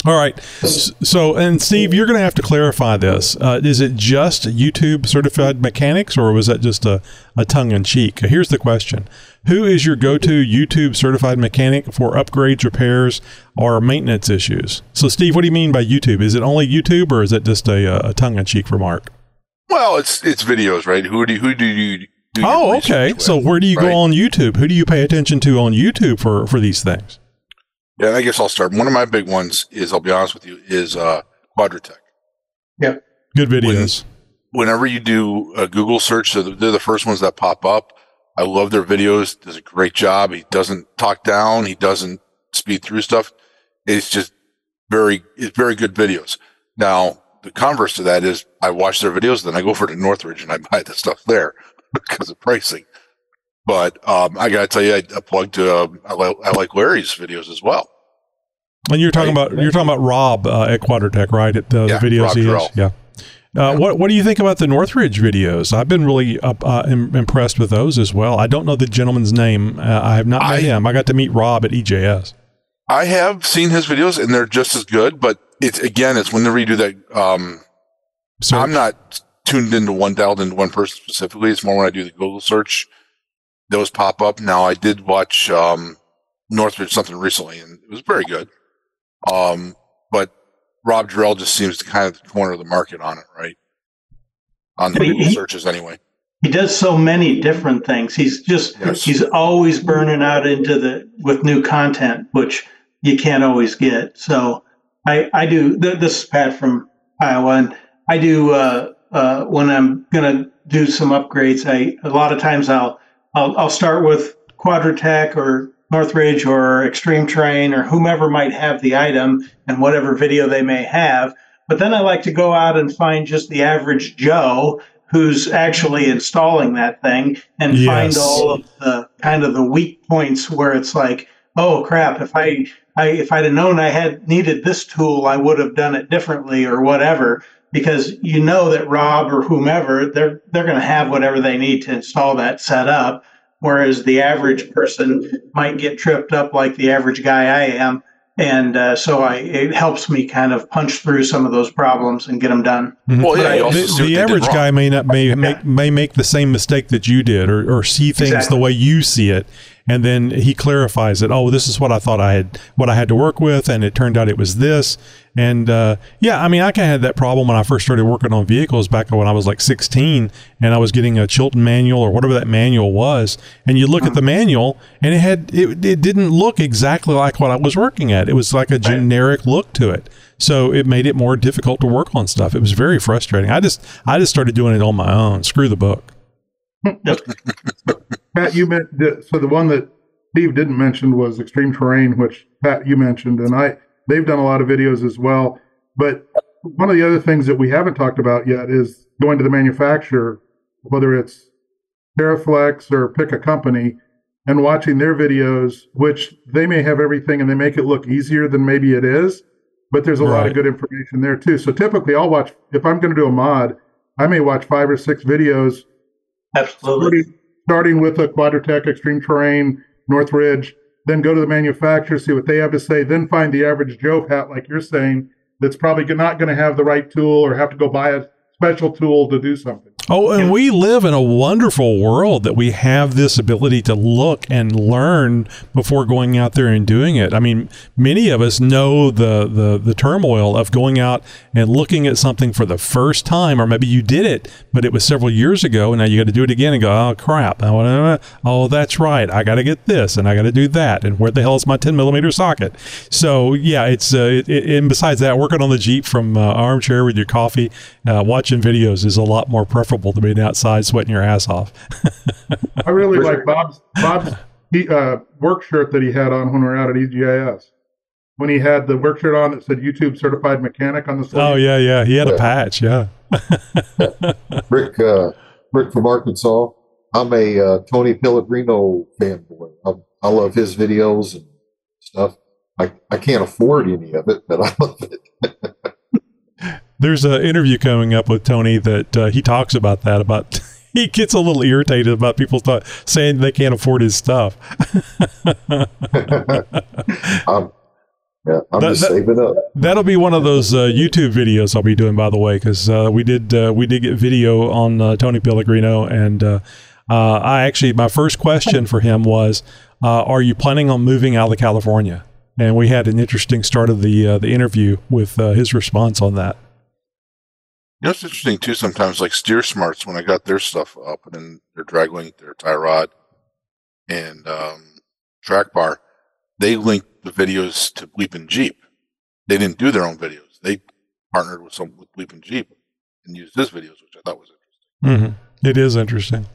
All right. So, and Steve, you're going to have to clarify this. Uh, is it just YouTube certified mechanics, or was that just a, a tongue in cheek? Here's the question Who is your go to YouTube certified mechanic for upgrades, repairs, or maintenance issues? So, Steve, what do you mean by YouTube? Is it only YouTube, or is it just a, a tongue in cheek remark? Well, it's it's videos, right? Who do who do you? Do oh, okay. So, where do you right? go on YouTube? Who do you pay attention to on YouTube for for these things? Yeah, I guess I'll start. One of my big ones is, I'll be honest with you, is uh, Quadratec. Yep. Good videos. When, whenever you do a Google search, so they're the first ones that pop up. I love their videos. Does a great job. He doesn't talk down. He doesn't speed through stuff. It's just very, it's very good videos. Now, the converse to that is I watch their videos, then I go over to Northridge and I buy the stuff there because of pricing. But um, I got to tell you, I, I plugged. Uh, I, like, I like Larry's videos as well. And you're talking right. about you're talking about Rob uh, at Quadratec, right? At the, yeah, the videos Rob he has, yeah. Uh, what what do you think about the Northridge videos? I've been really up, uh, Im- impressed with those as well. I don't know the gentleman's name. Uh, I have not met I, him. I got to meet Rob at EJS. I have seen his videos, and they're just as good. But it's again, it's when they redo that. Um, so I'm not tuned into one dialed into one person specifically. It's more when I do the Google search those pop up. Now, I did watch um, Northridge something recently, and it was very good. Um, but Rob Durrell just seems to kind of corner the market on it, right? On the Google searches, anyway. He does so many different things. He's just yes. he's always burning out into the with new content, which you can't always get. So I I do. This is Pat from Iowa, and I do uh, uh, when I'm gonna do some upgrades. I a lot of times I'll I'll, I'll start with Quadratec or Northridge or Extreme Terrain or whomever might have the item and whatever video they may have. But then I like to go out and find just the average Joe who's actually installing that thing and yes. find all of the kind of the weak points where it's like, oh crap, if I, I if I'd have known I had needed this tool, I would have done it differently or whatever because you know that Rob or whomever they're they're going to have whatever they need to install that setup, whereas the average person might get tripped up like the average guy I am, and uh, so I it helps me kind of punch through some of those problems and get them done. Mm-hmm. Well, yeah, the, the average guy may not may yeah. make may make the same mistake that you did, or, or see things exactly. the way you see it, and then he clarifies it. Oh, this is what I thought I had, what I had to work with, and it turned out it was this. And uh, yeah, I mean, I kind of had that problem when I first started working on vehicles back when I was like 16, and I was getting a Chilton manual or whatever that manual was. And you look at the manual, and it had it, it didn't look exactly like what I was working at. It was like a generic look to it. So it made it more difficult to work on stuff. It was very frustrating. I just I just started doing it on my own. Screw the book. Pat, you meant so the one that Steve didn't mention was Extreme Terrain, which Pat you mentioned, and I they've done a lot of videos as well. But one of the other things that we haven't talked about yet is going to the manufacturer, whether it's TeraFlex or pick a company, and watching their videos, which they may have everything and they make it look easier than maybe it is, but there's a right. lot of good information there too. So typically, I'll watch if I'm going to do a mod, I may watch five or six videos. Absolutely. Starting, starting with a Quadratec Extreme Terrain, Northridge, then go to the manufacturer, see what they have to say, then find the average Joe Pat, like you're saying, that's probably not going to have the right tool or have to go buy a special tool to do something. Oh, and we live in a wonderful world that we have this ability to look and learn before going out there and doing it. I mean, many of us know the, the, the turmoil of going out and looking at something for the first time, or maybe you did it, but it was several years ago, and now you got to do it again and go, oh, crap. Oh, that's right. I got to get this and I got to do that. And where the hell is my 10 millimeter socket? So, yeah, it's, uh, it, it, and besides that, working on the Jeep from uh, armchair with your coffee, uh, watching videos is a lot more preferable to being outside sweating your ass off. I really like Bob's Bob's uh, work shirt that he had on when we were out at EJS. When he had the work shirt on that said YouTube certified mechanic on the sleeve. Oh yeah, yeah. He had yeah. a patch, yeah. Rick uh, Rick from Arkansas. I'm a uh, Tony Pellegrino fanboy. I, I love his videos and stuff. I, I can't afford any of it, but I love it. There's an interview coming up with Tony that uh, he talks about that. About he gets a little irritated about people th- saying they can't afford his stuff. um, Yeah, I'm That- just that- saving up. That'll be one of those uh, YouTube videos I'll be doing, by the way, because uh, we did uh, we did get video on uh, Tony Pellegrino, and uh, uh, I actually my first question for him was, uh, "Are you planning on moving out of California?" And we had an interesting start of the uh, the interview with uh, his response on that. You know, it's interesting too. Sometimes, like Steer Smarts, when I got their stuff up and their drag link, their tie rod, and um, track bar, they linked the videos to BleepinJeep. They didn't do their own videos. They partnered with some with BleepinJeep and used his videos, which I thought was Mm-hmm. It is interesting.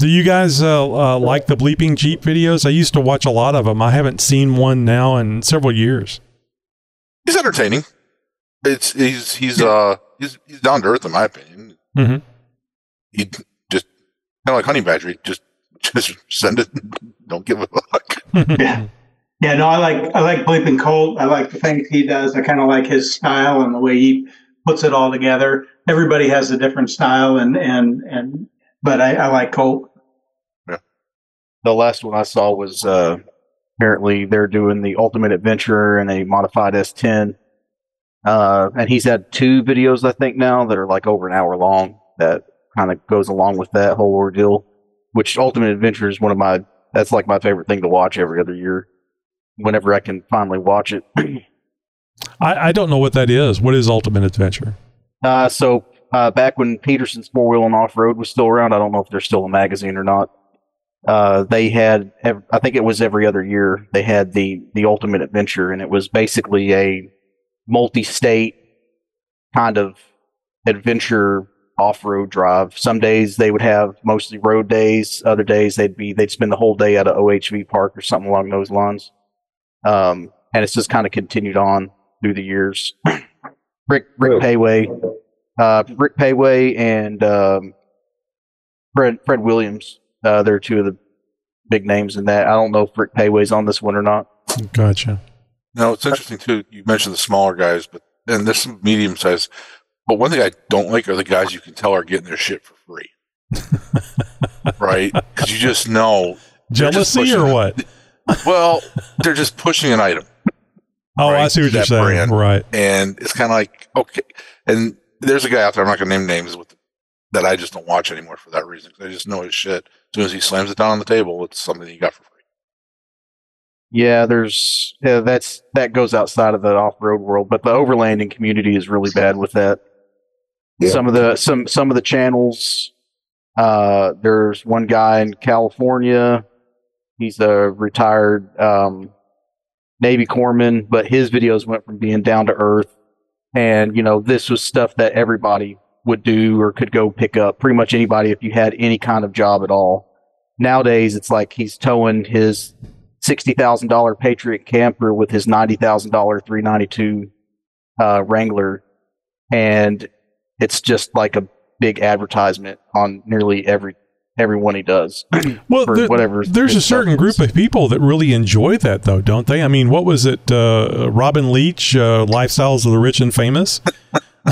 Do you guys uh, uh, like the bleeping Jeep videos? I used to watch a lot of them. I haven't seen one now in several years. he's entertaining. It's he's he's uh he's he's down to earth in my opinion. Mm-hmm. He just kind of like Honey Badger. He just just send it. Don't give a fuck. yeah. Yeah, no, I like I like Bleeping Colt. I like the things he does. I kind of like his style and the way he puts it all together. Everybody has a different style, and and and but I, I like Colt. Yeah. The last one I saw was uh, apparently they're doing the Ultimate Adventurer and a modified S10. Uh, and he's had two videos, I think, now that are like over an hour long. That kind of goes along with that whole ordeal. Which Ultimate Adventure is one of my that's like my favorite thing to watch every other year. Whenever I can finally watch it. I, I don't know what that is. What is Ultimate Adventure? Uh, so uh, back when Petersen's Four Wheel and Off Road was still around, I don't know if they're still a magazine or not. Uh, they had, I think it was every other year, they had the the Ultimate Adventure, and it was basically a multi-state kind of adventure off-road drive. Some days they would have mostly road days. Other days they'd be they'd spend the whole day at a OHV park or something along those lines. Um, and it's just kind of continued on through the years. Rick Rick Péwé, uh, Rick Péwé, and um, Fred Fred Williams. Uh, they're two of the big names in that. I don't know if Rick Péwé's on this one or not. Gotcha. No, it's interesting too. You mentioned the smaller guys, but and there's some medium size. But one thing I don't like are the guys you can tell are getting their shit for free, right? Because you just know they're just Jealousy or what? Well, they're just pushing an item. Oh, I see what you're saying. brand. Right. And it's kind of like okay. And there's a guy out there. I'm not going to name names with that. I just don't watch anymore for that reason. 'cause I just know his shit. As soon as he slams it down on the table, it's something he got for free. Yeah, there's yeah, that's that goes outside of the off-road world, but the overlanding community is really bad with that. Some of the some some of the channels. Uh, there's one guy in California. He's a retired um, Navy corpsman, but his videos went from being down to earth, and you know this was stuff that everybody would do or could go pick up. Pretty much anybody if you had any kind of job at all. Nowadays, it's like he's towing his sixty thousand dollar Patriot camper with his ninety thousand dollar three ninety two uh, Wrangler, and it's just like a big advertisement on nearly every every one he does. Well, for there- whatever. there's a certain group of people that really enjoy that, though, don't they? I mean, what was it? Uh, Robin Leach, uh, Lifestyles of the Rich and Famous.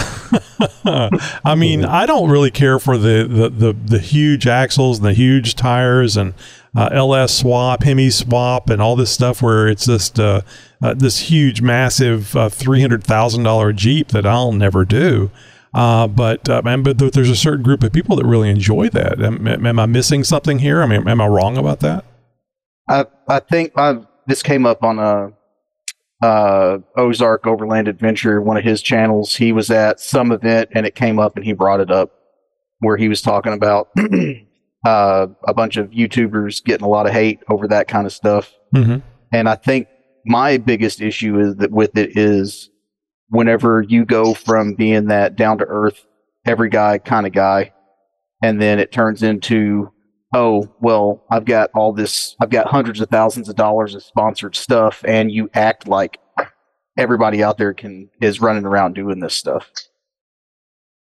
I mean, I don't really care for the, the, the, the huge axles and the huge tires and uh, LS swap, Hemi swap, and all this stuff where it's just uh, uh, this huge, massive uh, three hundred thousand dollar Jeep that I'll never do. Uh, but uh, but there's a certain group of people that really enjoy that. Am, am I missing something here? I mean, am I wrong about that? I I think I, this came up on a uh, Ozark Overland Adventure, one of his channels. He was at some event and it came up and he brought it up where he was talking about uh, a bunch of YouTubers getting a lot of hate over that kind of stuff. Mm-hmm. And I think my biggest issue is that with it is whenever you go from being that down to earth, every guy kind of guy, and then it turns into, oh, well, I've got all this, I've got hundreds of thousands of dollars of sponsored stuff, and you act like everybody out there can is running around doing this stuff.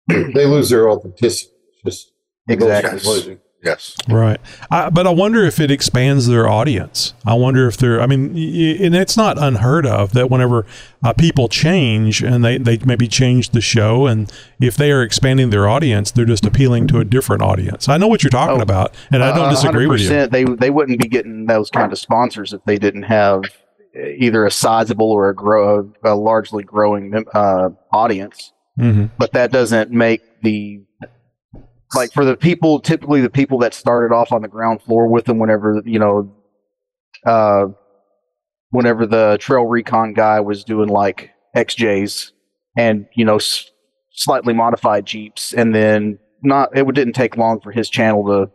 they lose their authenticity. Just Exactly. Yes. Right. I, but I wonder if it expands their audience. I wonder if they're, I mean, and it's not unheard of that whenever uh, people change and they, they maybe change the show, and if they are expanding their audience, they're just appealing to a different audience. I know what you're talking about, and I don't Uh, disagree with you. 100%, They they wouldn't be getting those kind of sponsors if they didn't have either a sizable or a grow a largely growing uh, audience. Mm-hmm. But that doesn't make the like for the people typically the people that started off on the ground floor with them whenever you know uh whenever the trail recon guy was doing like xjs and you know s- slightly modified jeeps. And then not it didn't take long for his channel to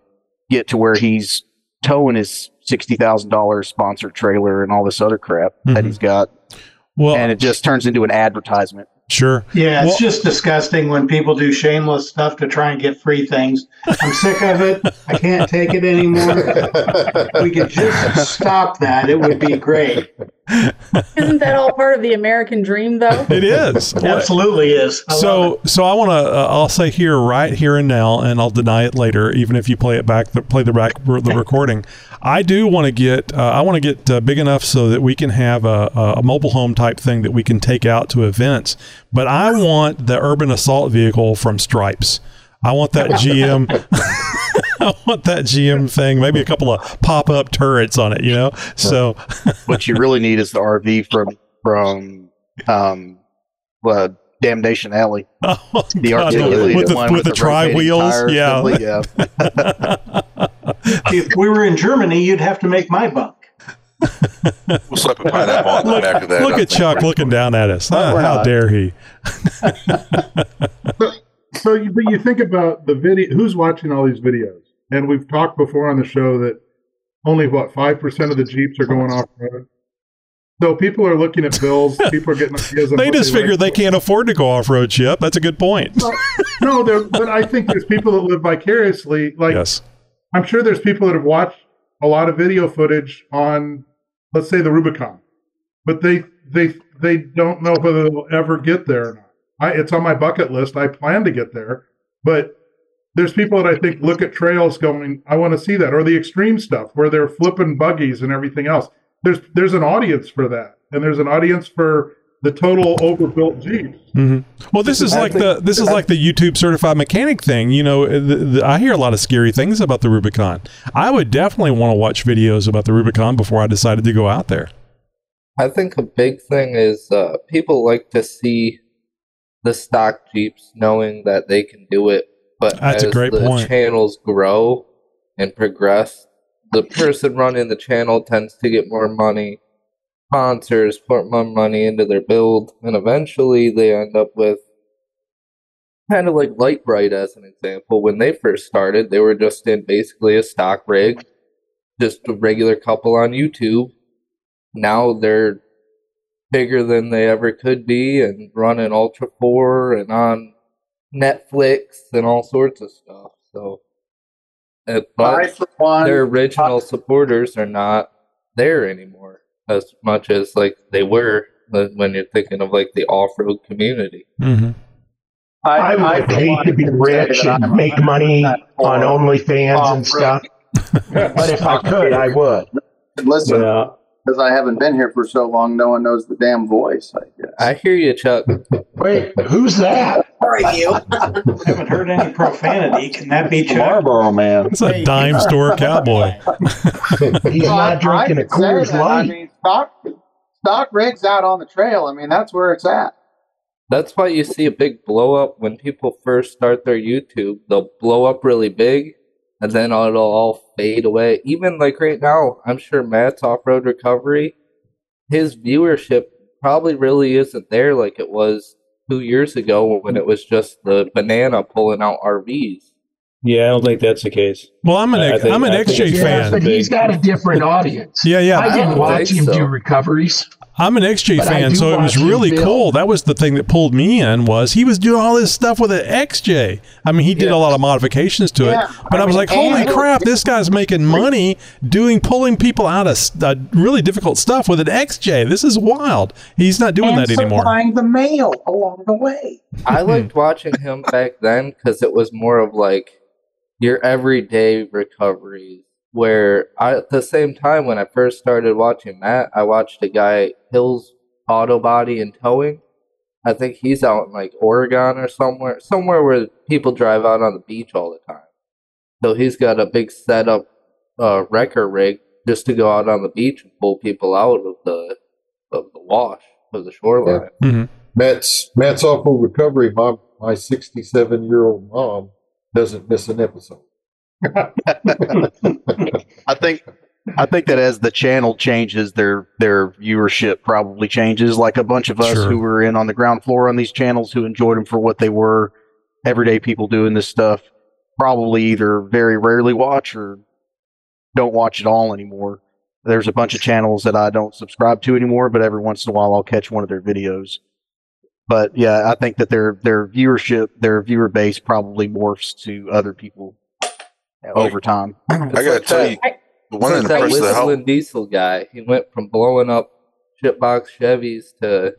get to where he's towing his $60000 sponsored trailer and all this other crap that he's got. Well and it just turns into an advertisement Sure. Yeah, it's Well- just disgusting when people do shameless stuff to try and get free things. I'm sick of it. I can't take it anymore. We could just stop that, it would be great. Isn't that all part of the American dream, though? It is. Absolutely is. I so so I want to uh, I'll say here right here and now and I'll deny it later even if you play it back the, play the back the recording I do want to get uh, I want to get uh, big enough so that we can have a, a mobile home type thing that we can take out to events but I want the urban assault vehicle from Stripes I want that GM I want that GM thing maybe a couple of pop up turrets on it you know so what you really need is the RV from from um uh, Damnation Alley. Oh, the God, articulated with the- one with the tri wheels? Yeah. assembly, yeah. if we were in Germany, you'd have to make my bunk. We'll slap a pineapple on look, back of that. look I at. Chuck looking down at us how not. dare he So, you, but you think about the video. Who's watching all these videos? And we've talked before on the show that only what five percent of the Jeeps are going off road. So people are looking at bills. People are getting ideas. they just like. figure they can't afford to go off road, Chip. That's a good point. no, there, but I think there's people that live vicariously. Like, Yes. I'm sure there's people that have watched a lot of video footage on, let's say, the Rubicon, but they they they don't know whether they'll ever get there or not. I, it's on my bucket list. I plan to get there, but there's people that I think look at trails going, I want to see that, or the extreme stuff where they're flipping buggies and everything else. There's there's an audience for that, and there's an audience for the total overbuilt Jeeps. hmm Well, this is I like think- the this is like the YouTube certified mechanic thing. You know, the, the, I hear a lot of scary things about the Rubicon. I would definitely want to watch videos about the Rubicon before I decided to go out there. I think a big thing is uh, people like to see the stock Jeeps knowing that they can do it. But That's a as great the point. channels grow and progress, the person running the channel tends to get more money. Sponsors put more money into their build, and eventually they end up with kind of like Light Bright as an example. When they first started, they were just in basically a stock rig, just a regular couple on YouTube now they're bigger than they ever could be and running Ultra 4 and on Netflix and all sorts of stuff. So, uh, but one, their original supporters are not there anymore as much as like they were when you're thinking of like the off-road community. Mm-hmm. I, I would hate to be rich and make money on OnlyFans and stuff, but if I could, I would. Listen, Yeah. Because I haven't been here for so long, no one knows the damn voice. I guess. I hear you, Chuck. Wait, who's that? Are you? haven't heard any profanity. Can that be Chuck? Marlboro man. It's a dime store cowboy. He's Well, not drinking I a could say Coors that. I Light. mean, stock, stock rigs out on the trail. I mean, that's where it's at. That's why you see a big blow up when people first start their YouTube. They'll blow up really big, and then it'll all fade away. Even like right now, I'm sure Matt's off road recovery, his viewership probably really isn't there like it was two years ago when it was just the banana pulling out RVs. Yeah, I don't think that's the case. Well, I'm an I X- think- I'm an I XJ it's- fan. But he's got a different audience. Yeah, yeah. I didn't I watch him so. do recoveries. I'm an XJ But fan, so it was really cool. That was the thing that pulled me in was he was doing all this stuff with an XJ. I mean, he did a lot of modifications to Yeah, it, but I, I was mean, like, holy crap, this guy's making money doing pulling people out of uh, really difficult stuff with an XJ. This is wild. He's not doing and that anymore. supplying the mail along the way. I liked watching him back then because it was more of like your everyday recoveries. Where I, at the same time, when I first started watching Matt, I watched a guy Hills Auto Body and Towing. I think he's out in like Oregon or somewhere, somewhere where people drive out on the beach all the time. So he's got a big setup uh, wrecker rig just to go out on the beach and pull people out of the of the wash of the shoreline. Mm-hmm. Matt's Matt's awful recovery. My my sixty seven year old mom doesn't miss an episode. I think I think that as the channel changes, their their viewership probably changes. Like a bunch of us Sure. who were in on the ground floor on these channels who enjoyed them for what they were, everyday people doing this stuff, probably either very rarely watch or don't watch at all anymore. There's a bunch of channels that I don't subscribe to anymore, but every once in a while I'll catch one of their videos. But yeah, I think that their their viewership, their viewer base probably morphs to other people over time. I gotta tell you, the one It's that impressed the hell. whistling diesel guy. He went from blowing up shitbox Chevys to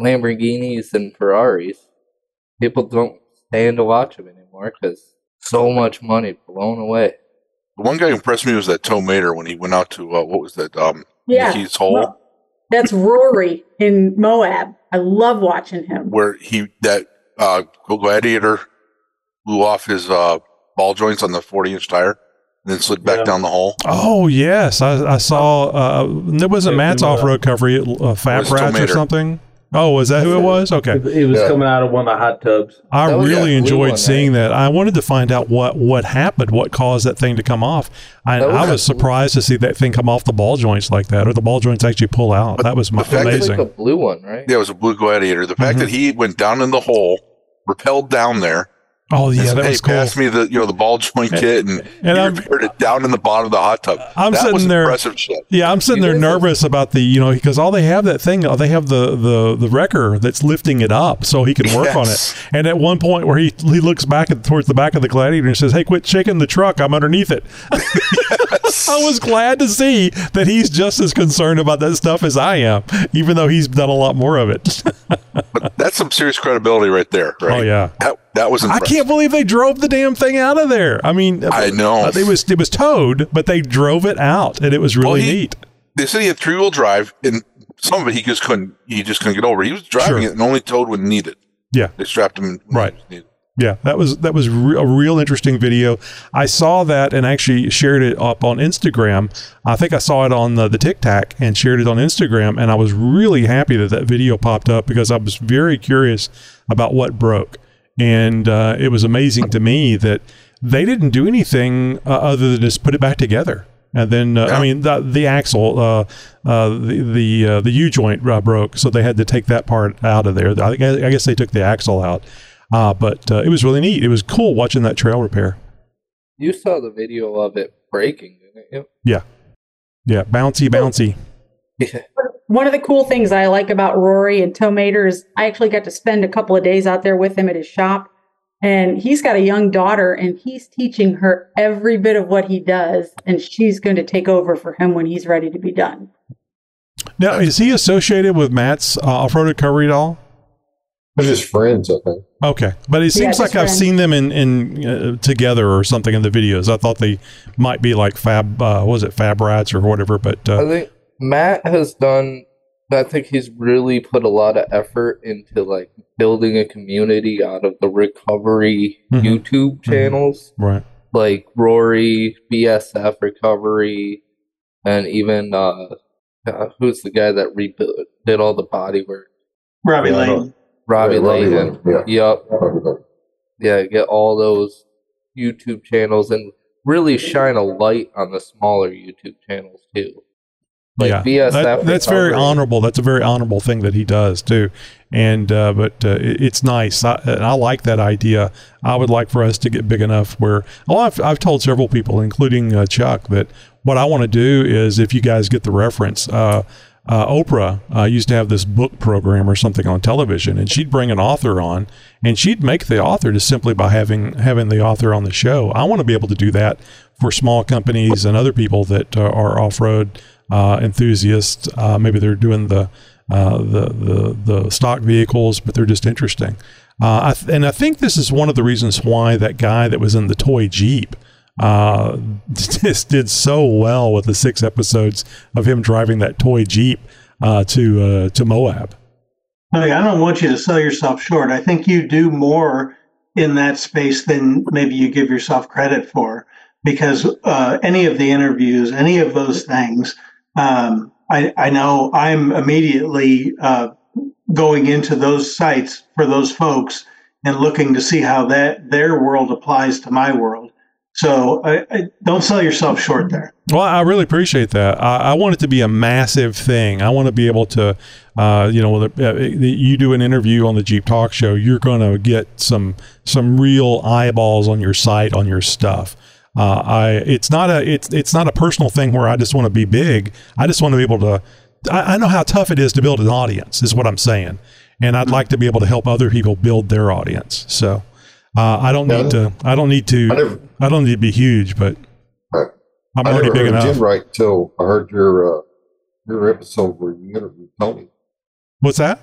Lamborghinis and Ferraris. People don't stand to watch him anymore because so much money blown away. The one guy who impressed me was that Toe Mater when he went out to uh, what was that? Um, Yeah. Mickey's Hole, Well, That's Rory in Moab. I love watching him. where he that uh, gladiator blew off his uh, ball joints on the forty inch tire, and then slid back down the hole. Oh yes, I, I saw. Uh, there wasn't Matt's off road cover. It, uh, Fat was Rats or something. Oh, was that who it was? Okay. It was coming out of one of the hot tubs. I That really that blue enjoyed one, seeing that. I wanted to find out what what happened, what caused that thing to come off. I, was I was surprised to see that thing come off the ball joints like that, or the ball joints actually pull out. that was m- fact that- amazing. Like a blue one, right? Yeah, it was a blue gladiator. The fact that he went down in the hole, repelled down there. Oh yeah, and said, that hey, was cool. pass me the you know the ball joint kit, and, and he I'm- repaired it down in the bottom of the hot tub. I'm that sitting was there- impressive shit. Yeah, I'm sitting there nervous about the, you know, because all they have that thing, they have the the the wrecker that's lifting it up so he can work on it. And at one point where he he looks back at, towards the back of the Gladiator and says, "Hey, quit shaking the truck. I'm underneath it." I was glad to see that he's just as concerned about that stuff as I am, even though he's done a lot more of it. but That's some serious credibility right there. Right? Oh yeah. That that was I can't believe they drove the damn thing out of there. I mean, I know. uh, it was it was towed, but they drove it out, and it was really Well, he- neat. They said he had three wheel drive, and some of it he just couldn't. He just couldn't get over. He was driving Sure. it and only towed when needed. Yeah. They strapped him. Right. Yeah, that was that was re- a real interesting video. I saw that and actually shared it up on Instagram. I think I saw it on the, the TikTok and shared it on Instagram, and I was really happy that that video popped up because I was very curious about what broke, and uh, it was amazing to me that they didn't do anything uh, other than just put it back together. And then, uh, I mean, the, the axle, uh, uh, the the uh, the U joint uh, broke, so they had to take that part out of there. I, think- I guess they took the axle out, uh, but uh, it was really neat. It was cool watching that trail repair. You saw the video of it breaking, didn't you? Yeah, yeah, bouncy, bouncy. One of the cool things I like about Rory and Tomater is I actually got to spend a couple of days out there with him at his shop. And he's got a young daughter, and he's teaching her every bit of what he does. And she's going to take over for him when he's ready to be done. Now, is he associated with Matt's uh, off-road recovery at all? They're just friends, I think. Okay, but it seems just like I've friends. seen them in in uh, together or something in the videos. I thought they might be like Fab, uh, was it Fab Rats or whatever? But uh, I think Matt has done. I think he's really put a lot of effort into like building a community out of the recovery Mhm. YouTube channels, right, like Rory, BSF Recovery, and even uh, uh, who's the guy that rebuilt did all the body work? Robbie Yeah, I. Lane. Robbie Yeah, Robbie Lane, yeah. Yup. Yeah, get all those YouTube channels and really shine a light on the smaller YouTube channels too. Like yeah, BSF. That- that's very honorable. That's a very honorable thing that he does too. And uh, but uh, it, it's nice. I, I like that idea. I would like for us to get big enough where. Well, I've I've told several people, including uh, Chuck, that what I want to do is if you guys get the reference. Uh, uh, Oprah uh, used to have this book program or something on television, and she'd bring an author on, and she'd make the author just simply by having having the author on the show. I want to be able to do that for small companies and other people that uh, are off road uh, enthusiasts. Uh, maybe they're doing the, uh, the the the stock vehicles, but they're just interesting. Uh, I th- and I think this is one of the reasons why that guy that was in the toy Jeep uh, just did so well with the six episodes of him driving that toy Jeep to to Moab. Look, I don't want you to sell yourself short. I think you do more in that space than maybe you give yourself credit for, because uh, any of the interviews, any of those things, um, I, I know I'm immediately uh, going into those sites for those folks and looking to see how that their world applies to my world. So I, I, don't sell yourself short there. Well, I really appreciate that. I, I, want it to be a massive thing. I want to be able to, uh, you know, uh, you do an interview on the Jeep Talk Show, you're going to get some some real eyeballs on your site on your stuff. Uh, I it's not a it's it's not a personal thing where I just want to be big. I just want to be able to. I, I know how tough it is to build an audience. Is what I'm saying, and I'd like to be able to help other people build their audience. So. Uh, I don't need to. I don't need to. I, never, I, don't need to be huge, but I'm I already big enough. GenRight until I heard your uh, your episode where you interviewed Tony. What's that?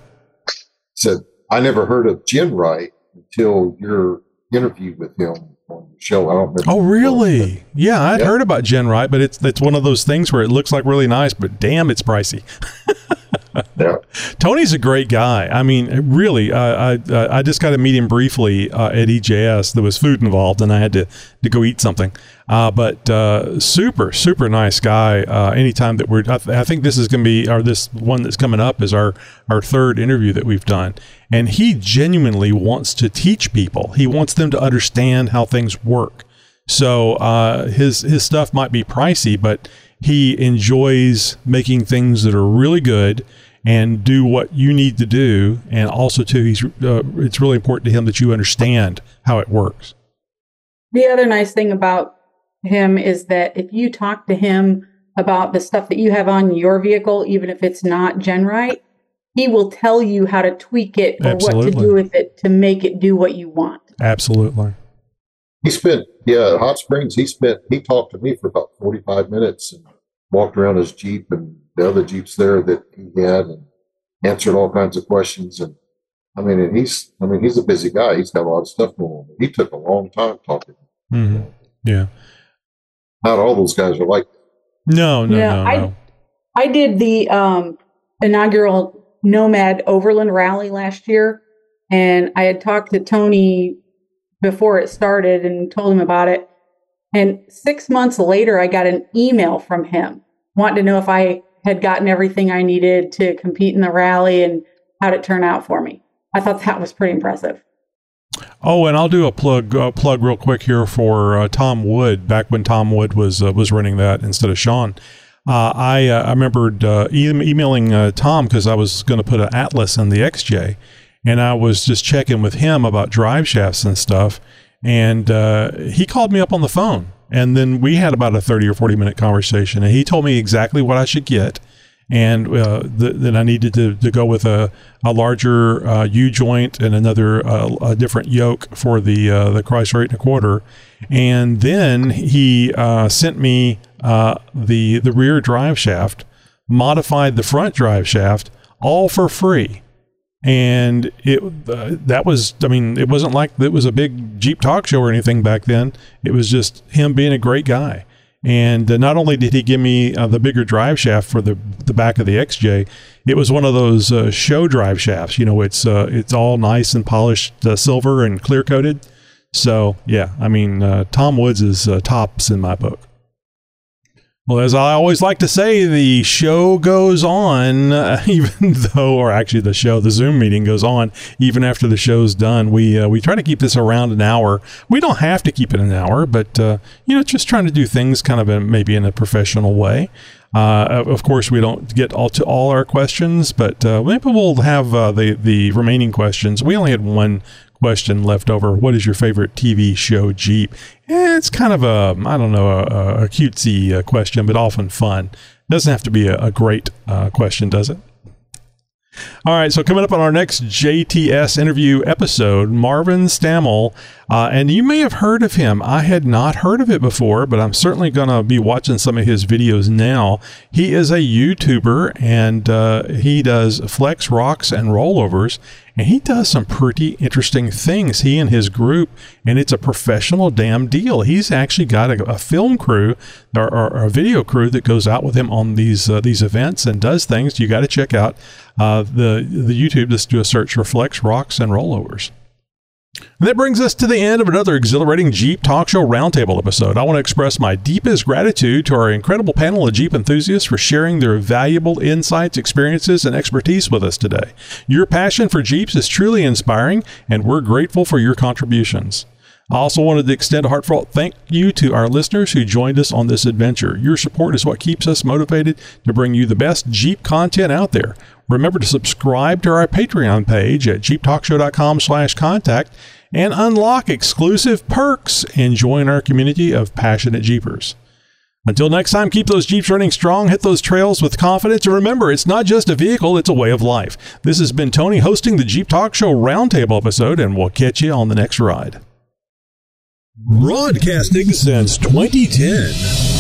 Said I never heard of GenRight until your interview with him show. I don't. Oh, really? Yeah, I'd heard about GenRight, but it's it's one of those things where it looks like really nice, but damn, it's pricey. yeah. Tony's a great guy. I mean, really, uh, I I just got to meet him briefly uh, at EJS. There was food involved, and I had to, to go eat something. Uh, but uh, super, super nice guy. Uh, anytime that we're, I, th- I think this is going to be, or this one that's coming up is our our third interview that we've done, and he genuinely wants to teach people. He wants them to understand how things work. So uh, his his stuff might be pricey, but he enjoys making things that are really good and do what you need to do. And also, too, he's uh, it's really important to him that you understand how it works. The other nice thing about him is that if you talk to him about the stuff that you have on your vehicle, even if it's not GenRight, he will tell you how to tweak it or Absolutely. what to do with it to make it do what you want. Absolutely. He spent, yeah, Hot Springs, he spent, he talked to me for about 45 minutes and walked around his Jeep and the other Jeeps there that he had and answered all kinds of questions. And I mean, and he's, I mean, he's a busy guy. He's got a lot of stuff going on. He took a long time talking. Mm-hmm. Yeah. Not all those guys are like. No, no, yeah, no, I, no. I did the um, inaugural Nomad Overland Rally last year, and I had talked to Tony before it started and told him about it. And six months later, I got an email from him wanting to know if I had gotten everything I needed to compete in the rally and how'd it turn out for me. I thought that was pretty impressive. Oh, and I'll do a plug uh, plug real quick here for uh, Tom Wood. Back when Tom Wood was uh, was running that instead of Sean, uh, I uh, I remembered e- emailing Tom because I was going to put an Atlas in the XJ, and I was just checking with him about drive shafts and stuff. And he called me up on the phone. And then we had about a 30 or 40 minute conversation. And he told me exactly what I should get. And uh, th- that I needed to, to go with a, a larger uh, U joint and another uh, a different yoke for the uh, the Chrysler and a quarter. And then he uh, sent me the the rear drive shaft, modified the front drive shaft, all for free. And it uh, that was i mean it wasn't like it was a big jeep talk show or anything back then. It was just him being a great guy and uh, not only did he give me uh, the bigger drive shaft for the the back of the xj it was one of those uh, show drive shafts. You know it's uh, it's all nice and polished uh, silver and clear coated. So yeah i mean tom woods is tops in my book well, as I always like to say, the show goes on, uh, even though, or actually, the show, the Zoom meeting goes on even after the show's done. We uh, we try to keep this around an hour. We don't have to keep it an hour, but uh, you know, just trying to do things kind of in, maybe in a professional way. Uh, of course, we don't get all to all our questions, but uh, maybe we'll have uh, the the remaining questions. We only had one question left over. What is your favorite TV show Jeep? Eh, it's kind of a, I don't know, a, a cutesy uh, question, but often fun. Doesn't have to be a, a great uh, question, does it? All right, so coming up on our next JTS interview episode, Marvin Stammel, uh, and you may have heard of him. I had not heard of it before, but I'm certainly going to be watching some of his videos now. He is a YouTuber and uh, he does flex rocks and rollovers, and he does some pretty interesting things. He and his group, and it's a professional damn deal. He's actually got a, a film crew or, or, a video crew that goes out with him on these uh, these events and does things. You got to check out uh, the the YouTube. Just do a search for Flex Rocks and Rollovers. That brings us to the end of another exhilarating Jeep Talk Show Roundtable episode. I want to express my deepest gratitude to our incredible panel of Jeep enthusiasts for sharing their valuable insights, experiences, and expertise with us today. Your passion for Jeeps is truly inspiring, and we're grateful for your contributions. I also wanted to extend a heartfelt thank you to our listeners who joined us on this adventure. Your support is what keeps us motivated to bring you the best Jeep content out there. Remember to subscribe to our Patreon page at jeeptalkshow.com slash contact and unlock exclusive perks and join our community of passionate Jeepers. Until next time, keep those Jeeps running strong, hit those trails with confidence, and remember, it's not just a vehicle, it's a way of life. This has been Tony hosting the Jeep Talk Show Roundtable episode, and we'll catch you on the next ride. Broadcasting since 2010.